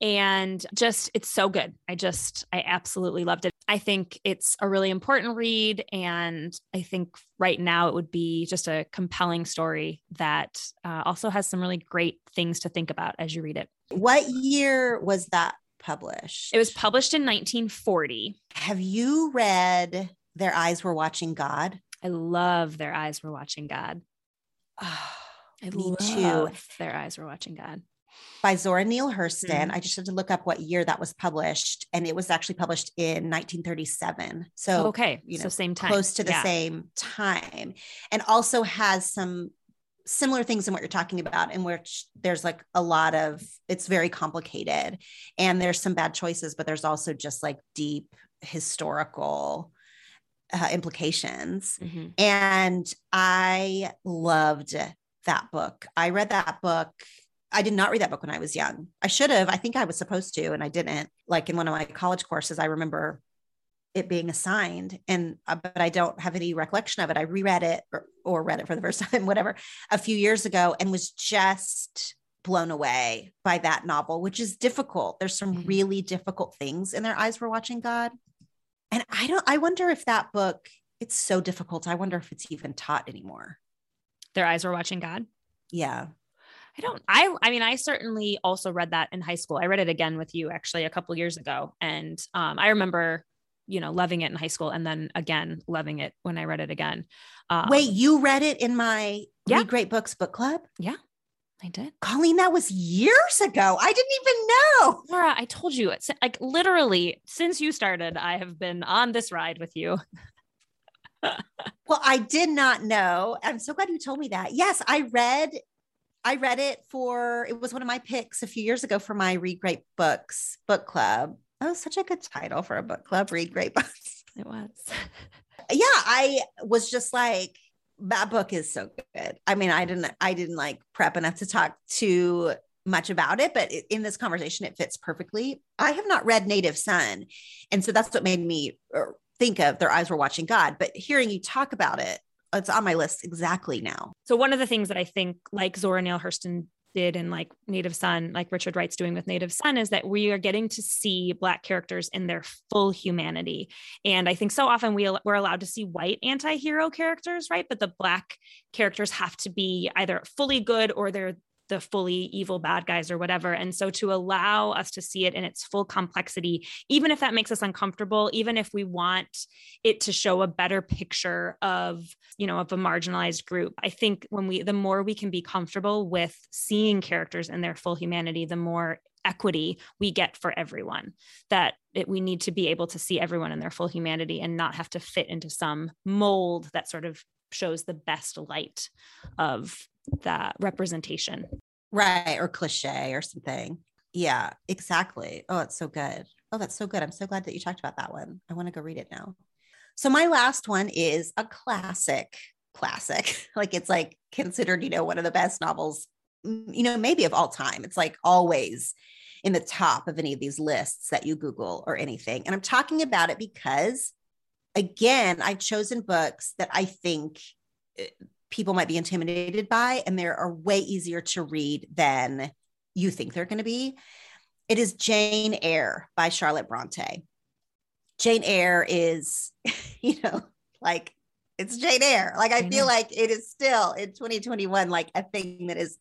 And just, it's so good. I just, I absolutely loved it. I think it's a really important read. And I think right now it would be just a compelling story that uh, also has some really great things to think about as you read it. What year was that published? It was published in 1940. Have you read Their Eyes Were Watching God? I love Their Eyes Were Watching God. Oh, I me too. Their Eyes Were Watching God by Zora Neale Hurston. Mm-hmm. I just had to look up what year that was published, and it was actually published in 1937. So okay, you know, so same time, close to the yeah. same time, and also has some similar things in what you're talking about in which there's like a lot of it's very complicated and there's some bad choices but there's also just like deep historical uh, implications mm-hmm. and i loved that book i read that book I did not read that book when I was young. I should have. I think I was supposed to, and I didn't. Like in one of my college courses, I remember it being assigned and uh, but i don't have any recollection of it i reread it or, or read it for the first time whatever a few years ago and was just blown away by that novel which is difficult there's some mm-hmm. really difficult things in their eyes were watching god and i don't i wonder if that book it's so difficult i wonder if it's even taught anymore their eyes were watching god yeah I don't I I mean I certainly also read that in high school. I read it again with you actually a couple years ago and um, I remember you know, loving it in high school and then again loving it when I read it again. Um, Wait, you read it in my yeah. Read Great Books book club? Yeah. I did. Colleen, that was years ago. I didn't even know. Laura, I told you it's like literally since you started, I have been on this ride with you. well, I did not know. I'm so glad you told me that. Yes, I read I read it for it was one of my picks a few years ago for my Read Great Books book club. That was such a good title for a book club. Read great books. It was. yeah, I was just like, that book is so good. I mean, I didn't, I didn't like prep enough to talk too much about it, but in this conversation, it fits perfectly. I have not read Native Son, and so that's what made me uh, think of Their Eyes Were Watching God. But hearing you talk about it, it's on my list exactly now. So one of the things that I think, like Zora Neale Hurston did in like Native Son, like Richard Wright's doing with Native Son, is that we are getting to see Black characters in their full humanity. And I think so often we, we're allowed to see white anti hero characters, right? But the Black characters have to be either fully good or they're the fully evil bad guys or whatever. And so to allow us to see it in its full complexity, even if that makes us uncomfortable, even if we want it to show a better picture of, you know, of a marginalized group, I think when we, the more we can be comfortable with seeing characters in their full humanity, the more equity we get for everyone that it, we need to be able to see everyone in their full humanity and not have to fit into some mold that sort of shows the best light of that representation. Right. Or cliche or something. Yeah, exactly. Oh, it's so good. Oh, that's so good. I'm so glad that you talked about that one. I want to go read it now. So, my last one is a classic, classic. like it's like considered, you know, one of the best novels, mm, you know, maybe of all time. It's like always in the top of any of these lists that you Google or anything. And I'm talking about it because, again, I've chosen books that I think eh, people might be intimidated by, and they are way easier to read than you think they're going to be. It is Jane Eyre by Charlotte Bronte. Jane Eyre is, you know, like it's Jane Eyre. Like I, I feel know. like it is still in 2021, like a thing that is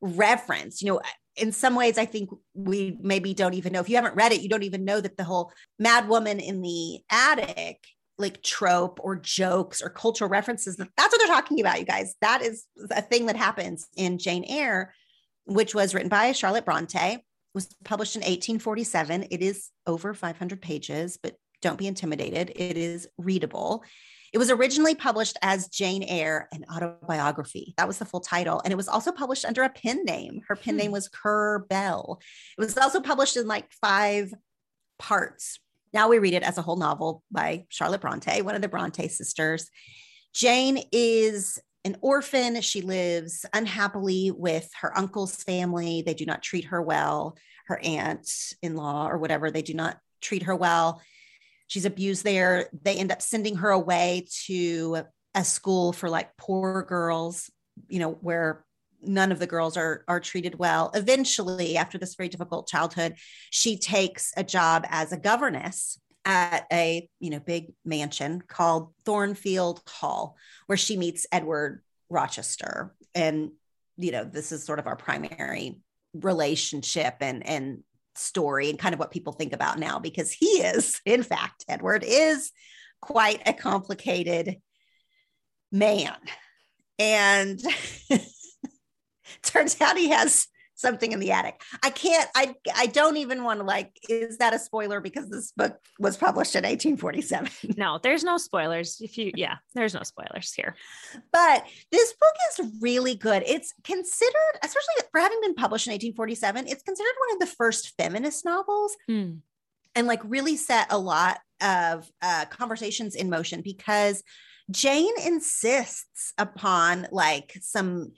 referenced. You know, in some ways, I think we maybe don't even know if you haven't read it, you don't even know that the whole mad woman in the attic like trope or jokes or cultural references. That's what they're talking about, you guys. That is a thing that happens in Jane Eyre, which was written by Charlotte Bronte, was published in 1847. It is over 500 pages, but don't be intimidated. It is readable. It was originally published as Jane Eyre, an autobiography. That was the full title. And it was also published under a pen name. Her pen hmm. name was Currer Bell. It was also published in like five parts now we read it as a whole novel by Charlotte Bronte, one of the Bronte sisters. Jane is an orphan. She lives unhappily with her uncle's family. They do not treat her well. Her aunt in law or whatever, they do not treat her well. She's abused there. They end up sending her away to a school for like poor girls, you know, where none of the girls are are treated well. Eventually after this very difficult childhood she takes a job as a governess at a you know big mansion called thornfield hall where she meets edward rochester. And you know this is sort of our primary relationship and and story and kind of what people think about now because he is in fact edward is quite a complicated man. And turns out he has something in the attic. I can't, I I don't even want to like, is that a spoiler? Because this book was published in 1847. No, there's no spoilers. If you yeah, there's no spoilers here. But this book is really good. It's considered, especially for having been published in 1847, it's considered one of the first feminist novels. Mm. And like really set a lot of uh, conversations in motion because Jane insists upon like some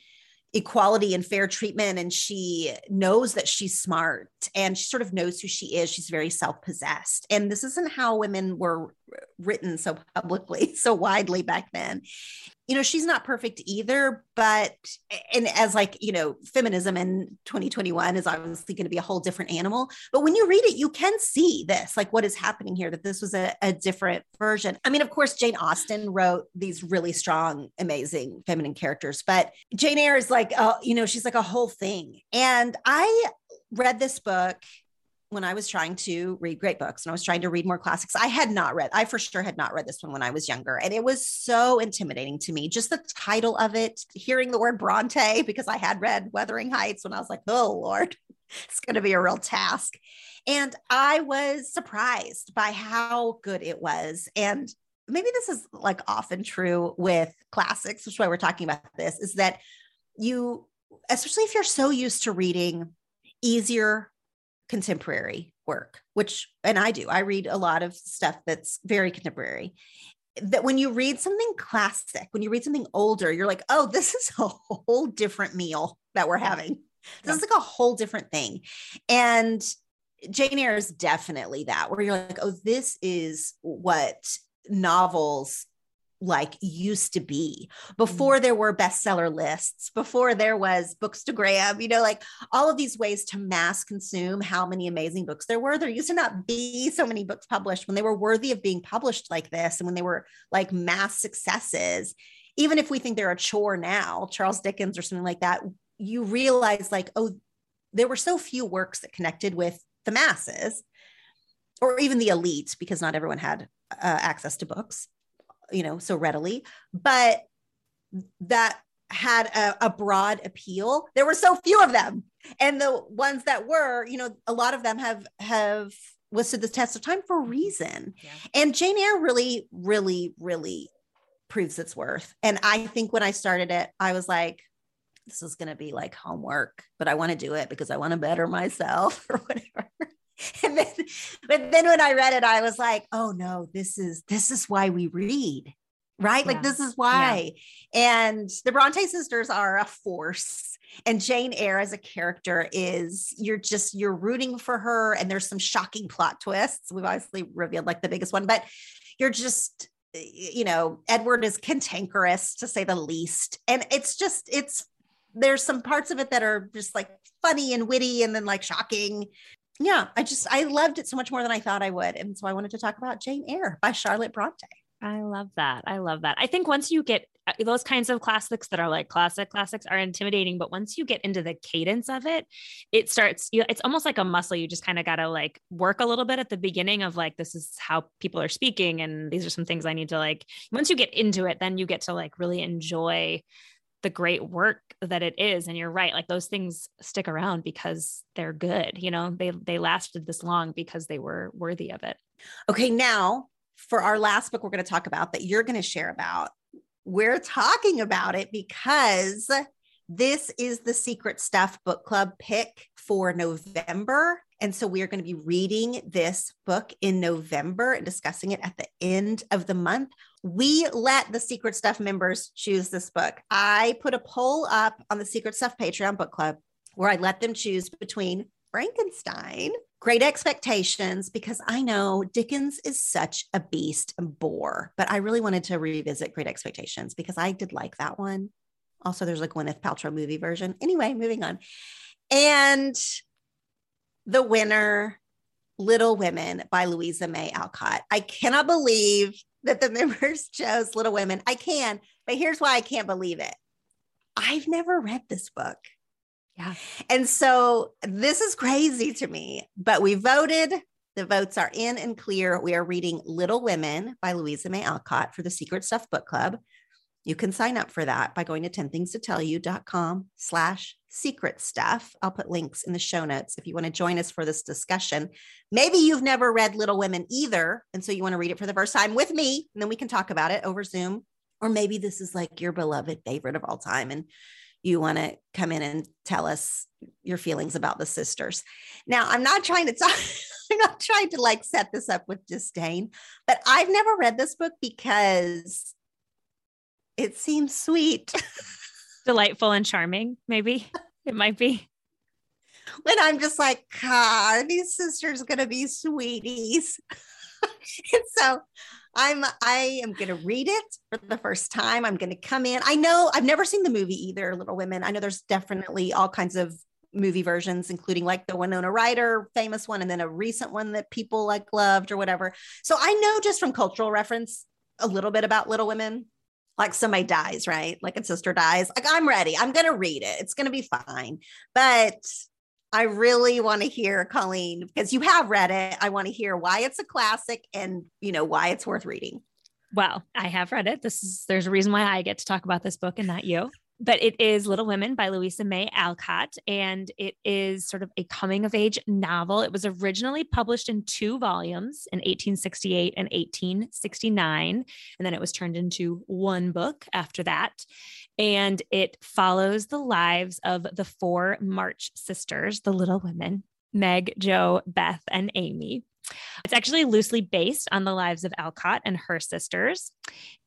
equality and fair treatment and she knows that she's smart and she sort of knows who she is. She's very self-possessed. And this isn't how women were written so publicly so widely back then you know she's not perfect either but and as like you know feminism in 2021 is obviously going to be a whole different animal but when you read it you can see this like what is happening here that this was a, a different version. I mean of course jane austen wrote these really strong amazing feminine characters but jane eyre is like uh, you know she's like a whole thing. And i read this book when I was trying to read great books and I was trying to read more classics, I had not read, I for sure had not read this one when I was younger. And it was so intimidating to me. Just the title of it, hearing the word Bronte, because I had read Wuthering Heights when I was like, oh Lord, it's going to be a real task. And I was surprised by how good it was. And maybe this is like often true with classics, which is why we're talking about this, is that you, especially if you're so used to reading easier contemporary work, which, and I do, I read a lot of stuff that's very contemporary. That when you read something classic, when you read something older, you're like, oh, this is a whole different meal that we're having. This yeah. is like a whole different thing. And Jane Eyre is definitely that, where you're like, oh, this is what novels like used to be. Before mm-hmm. there were bestseller lists before there was books to grab you know like all of these ways to mass consume how many amazing books there were. There used to not be so many books published when they were worthy of being published like this and when they were like mass successes. Even if we think they're a chore now charles dickens or something like that you realize like oh there were so few works that connected with the masses or even the elite because not everyone had uh, access to books you know so readily but that had a, a, broad appeal. There were so few of them. And the ones that were you know a lot of them have have withstood the test of time for a reason. Yeah. and jane eyre really really really proves its worth. And i think when i started it i was like this is going to be like homework but i want to do it because i want to better myself or whatever and then but then when I read it, I was like, oh no, this is this is why we read. Right. Yeah. Like this is why. Yeah. And the Bronte sisters are a force. And Jane Eyre as a character is you're just you're rooting for her. And there's some shocking plot twists. We've obviously revealed like the biggest one, but you're just you know, Edward is cantankerous to say the least. And it's just, it's, there's some parts of it that are just like funny and witty and then like shocking yeah, I just I loved it so much more than I thought I would. And so I wanted to talk about Jane Eyre by Charlotte Bronte. I love that. I love that. I think once you get uh, those kinds of classics that are like classic classics are intimidating, but once you get into the cadence of it, it starts, you know, it's almost like a muscle. You just kind of got to like work a little bit at the beginning of like, this is how people are speaking. And these are some things I need to like, once you get into it, then you get to like really enjoy the great work that it is and you're right like those things stick around because they're good you know they they lasted this long because they were worthy of it okay now for our last book we're going to talk about that you're going to share about we're talking about it because this is the secret stuff book club pick for november and so we are going to be reading this book in November and discussing it at the end of the month. We let the Secret Stuff members choose this book. I put a poll up on the Secret Stuff Patreon book club where I let them choose between Frankenstein, Great Expectations, because I know Dickens is such a beast and bore, but I really wanted to revisit Great Expectations because I did like that one. Also, there's a Gwyneth Paltrow movie version. Anyway, moving on. And the winner, Little Women by Louisa May Alcott. I cannot believe that the members chose Little Women. I can, but here's why I can't believe it. I've never read this book. Yeah. And so this is crazy to me, but we voted. The votes are in and clear. We are reading Little Women by Louisa May Alcott for the Secret Stuff Book Club. You can sign up for that by going to 10thingstotellyou.com slash secret stuff. I'll put links in the show notes if you want to join us for this discussion. Maybe you've never read Little Women either. And so you want to read it for the first time with me, and then we can talk about it over Zoom. Or maybe this is like your beloved favorite of all time and you want to come in and tell us your feelings about the sisters. Now, I'm not trying to talk, I'm not trying to like set this up with disdain, but I've never read this book because it seems sweet. Delightful and charming, maybe. It might be. When I'm just like, God, these sisters gonna be sweeties. and so I'm I am gonna read it for the first time. I'm gonna come in. I know I've never seen the movie either, Little Women. I know there's definitely all kinds of movie versions, including like the Winona Ryder famous one, and then a recent one that people like loved or whatever. So I know just from cultural reference a little bit about Little Women like somebody dies, right? Like a sister dies. Like I'm ready. I'm going to read it. It's going to be fine. But I really want to hear Colleen because you have read it. I want to hear why it's a classic and, you know, why it's worth reading. Well, I have read it. This is there's a reason why I get to talk about this book and not you but it is Little Women by Louisa May Alcott. And it is sort of a coming of age novel. It was originally published in two volumes in 1868 and 1869. And then it was turned into one book after that. And it follows the lives of the four March sisters, the Little Women Meg, Jo, Beth, and Amy. It's actually loosely based on the lives of Alcott and her sisters.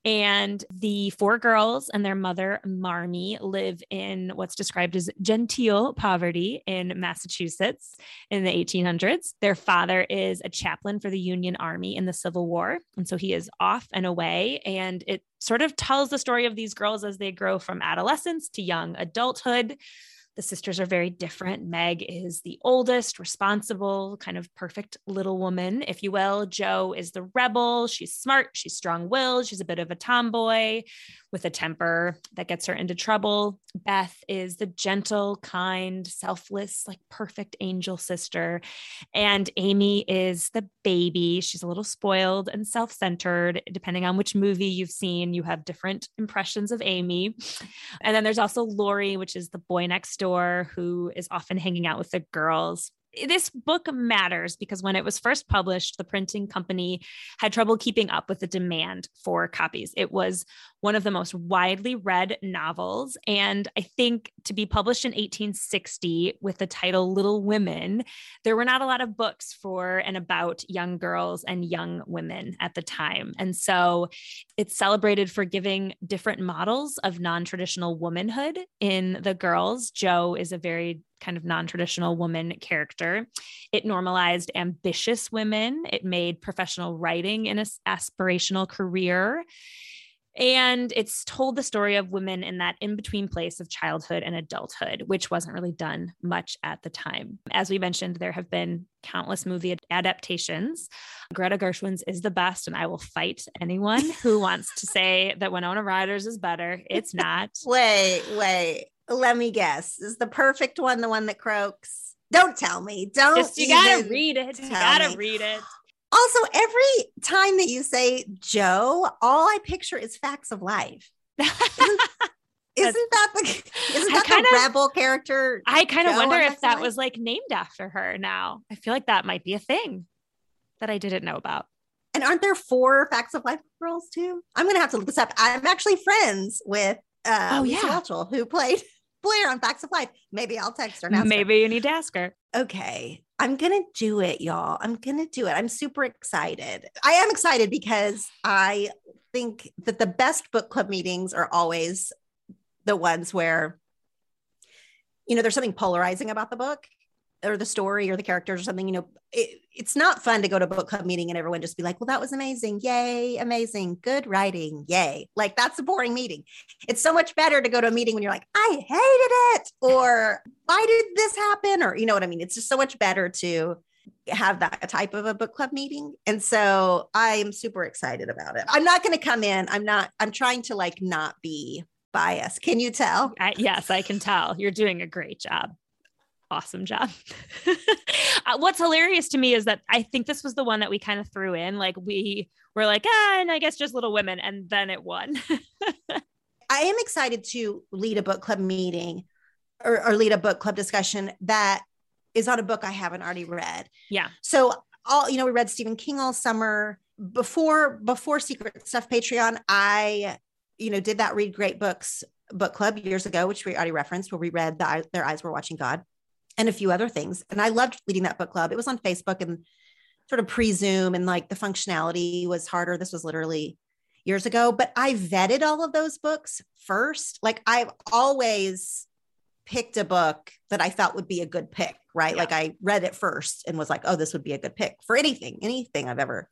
And the four girls and their mother, Marmee, live in what's described as genteel poverty in Massachusetts in the 1800s. Their father is a chaplain for the Union Army in the Civil War. And so he is off and away. And it sort of tells the story of these girls as they grow from adolescence to young adulthood. The sisters are very different. Meg is the oldest, responsible, kind of perfect little woman, if you will. Jo is the rebel. She's smart, she's strong willed, she's a bit of a tomboy with a temper that gets her into trouble. Beth is the gentle, kind, selfless, like perfect angel sister. And Amy is the baby. She's a little spoiled and self centered. Depending on which movie you've seen, you have different impressions of Amy. And then there's also Laurie, which is the boy next door who is often hanging out with the girls Eh, this book matters because when it was first published, the printing company had trouble keeping up with the demand for copies. It was one of the most widely read novels. And I think to be published in 1860 with the title Little Women, there were not a lot of books for and about young girls and young women at the time. And so it's celebrated for giving different models of non traditional womanhood in the girls. Jo is a very kind of non traditional woman character. It normalized ambitious women, it made professional writing an aspirational career. And it's told the story of women in that in between place of childhood and adulthood, which wasn't really done much at the time. As we mentioned, there have been countless movie adaptations. Greta Gerwig's is the best, and I will fight anyone who wants to say that Winona Ryder's is better. It's not. wait, wait let me guess. Is the perfect one the one that croaks? Don't tell me. Don't. Just, you gotta read it. You gotta me. read it. Also, every time that you say Jo, all I picture is facts of life. Isn't, isn't that the isn't that kinda, the rebel character? I kind of wonder if that was like named after her now. I feel like that might be a thing that I didn't know about. And aren't there four facts of life girls too? I'm gonna have to look this up. I'm actually friends with uh, oh, Lisa yeah. Whelchel, who played Blair on Facts of Life. Maybe I'll text her. Now. Maybe her. you need to ask her. Okay. I'm going to do it, y'all. I'm going to do it. I'm super excited. I am excited because I think that the best book club meetings are always the ones where, you know, there's something polarizing about the book or the story or the characters or something, you know, it, it's not fun to go to a book club meeting and everyone just be like, well, that was amazing. Yay, amazing. Good writing. Yay. Like that's a boring meeting. It's so much better to go to a meeting when you're like, I hated it. Or why did this happen? Or, you know what I mean? It's just so much better to have that type of a book club meeting. And so I'm super excited about it. I'm not going to come in. I'm not, I'm trying to like not be biased. Can you tell? I, yes, I can tell. You're doing a great job awesome job. Uh, what's hilarious to me is that I think this was the one that we kind of threw in. Like we were like, ah, and I guess just Little Women, and then it won. I am excited to lead a book club meeting or, or lead a book club discussion that is on a book I haven't already read. Yeah. So all you know, we read Stephen King all summer before before Secret Stuff Patreon. I you know did that read great books book club years ago, which we already referenced, where we read the, Their Eyes Were Watching God and a few other things. And I loved leading that book club. It was on Facebook and sort of pre Zoom, and like the functionality was harder. This was literally years ago, but I vetted all of those books first. Like I've always picked a book that I thought would be a good pick, right? Yeah. Like I read it first and was like, oh, this would be a good pick for anything, anything I've ever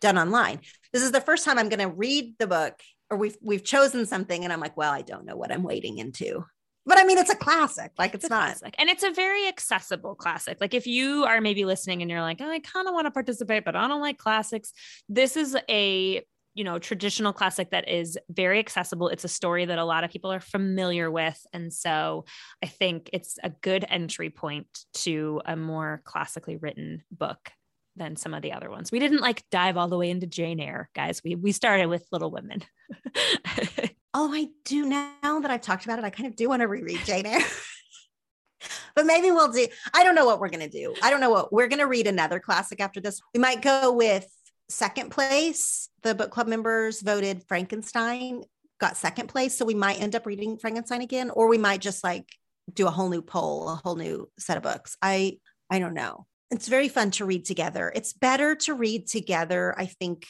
done online. This is the first time I'm going to read the book or we've we've chosen something and I'm like, well, I don't know what I'm wading into. But I mean, it's a classic. Like it's, it's not. Classic. And it's a very accessible classic. Like if you are maybe listening and you're like, oh, I kind of want to participate, but I don't like classics. This is a you know traditional classic that is very accessible it's a story that a lot of people are familiar with and so i think it's a good entry point to a more classically written book than some of the other ones we didn't like dive all the way into jane eyre guys we we started with little women oh i do now that i've talked about it i kind of do want to reread jane eyre but maybe we'll do i don't know what we're going to do i don't know what we're going to read another classic after this we might go with second place. The book club members voted Frankenstein, got second place. So we might end up reading Frankenstein again, or we might just like do a whole new poll, a whole new set of books. I I don't know. It's very fun to read together. It's better to read together, I think,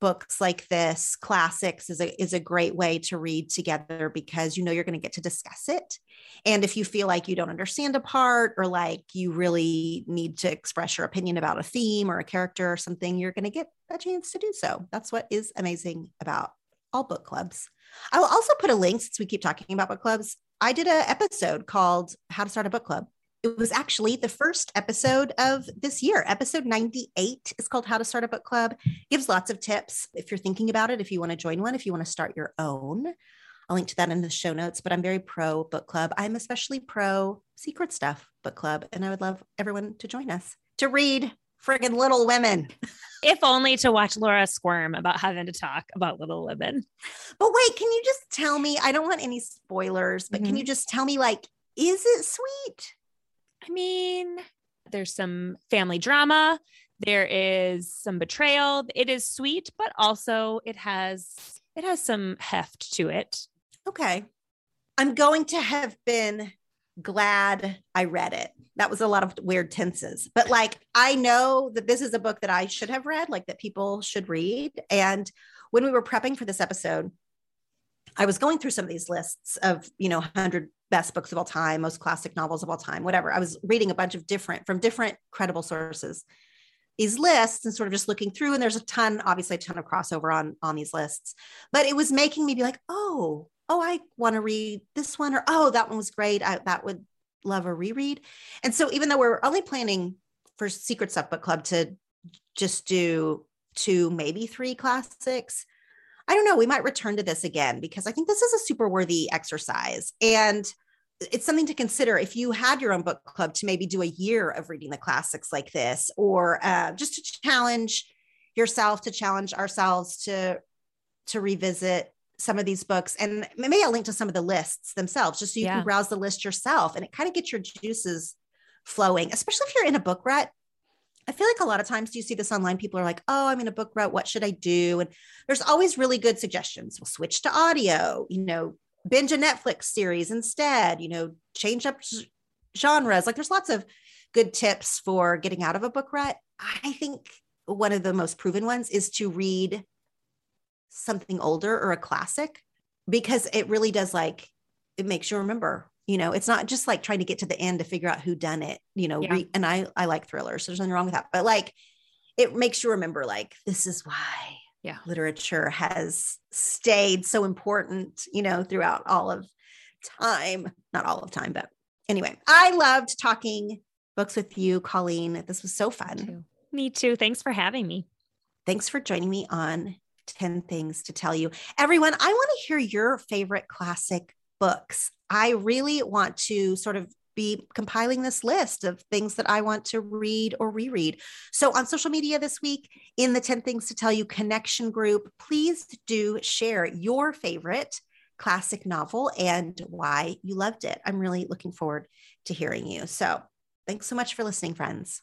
books like this. Classics is a is a great way to read together because you know you're going to get to discuss it. And if you feel like you don't understand a part or like you really need to express your opinion about a theme or a character or something you're going to get a chance to do so. That's what is amazing about all book clubs. I will also put a link since we keep talking about book clubs i did an episode called how to start a book club it was actually the first episode of this year. Episode 98 is called How to Start a Book Club. Gives lots of tips if you're thinking about it, if you want to join one, if you want to start your own. I'll link to that in the show notes, but I'm very pro book club. I'm especially pro secret stuff book club, and I would love everyone to join us to read friggin' Little Women. if only to watch Laura squirm about having to talk about Little Women. But wait, can you just tell me? I don't want any spoilers, but mm-hmm. can you just tell me, like, is it sweet? I mean, there's some family drama, there is some betrayal. It is sweet, but also it has it has some heft to it. Okay. I'm going to have been glad I read it. That was a lot of weird tenses, but like I know that this is a book that I should have read, like that people should read. And when we were prepping for this episode, I was going through some of these lists of, you know, 100 best books of all time, most classic novels of all time, whatever. I was reading a bunch of different from different credible sources these lists and sort of just looking through and there's a ton obviously a ton of crossover on on these lists. But it was making me be like oh oh i want to read this one or oh that one was great. I, that would love a reread. And so even though we're only planning for secret stuff book club to just do two maybe three classics I don't know, we might return to this again because I think this is a super worthy exercise. And it's something to consider if you had your own book club to maybe do a year of reading the classics like this, or uh, just to challenge yourself, to challenge ourselves to to revisit some of these books. And maybe I'll link to some of the lists themselves, just so you yeah. can browse the list yourself, and it kind of gets your juices flowing, especially if you're in a book rut. I feel like a lot of times you see this online, people are like, oh, I'm in a book route. What should I do? And there's always really good suggestions. We'll switch to audio, you know, binge a Netflix series instead, you know, change up genres. Like there's lots of good tips for getting out of a book rut. I think one of the most proven ones is to read something older or a classic because it really does like, it makes you remember you know it's not just like trying to get to the end to figure out who done it you know yeah. re- and i i like thrillers. So there's nothing wrong with that. But like it makes you remember like this is why yeah. literature has stayed so important you know throughout all of time. Not all of time but anyway i loved talking books with you colleen. This was so fun. me too, me too. thanks for having me. Thanks for joining me on 10 things to tell you. Everyone i want to hear your favorite classic books. I really want to sort of be compiling this list of things that I want to read or reread. So on social media this week, in the 10 Things to Tell You connection group, please do share your favorite classic novel and why you loved it. I'm really looking forward to hearing you. So, thanks so much for listening, friends.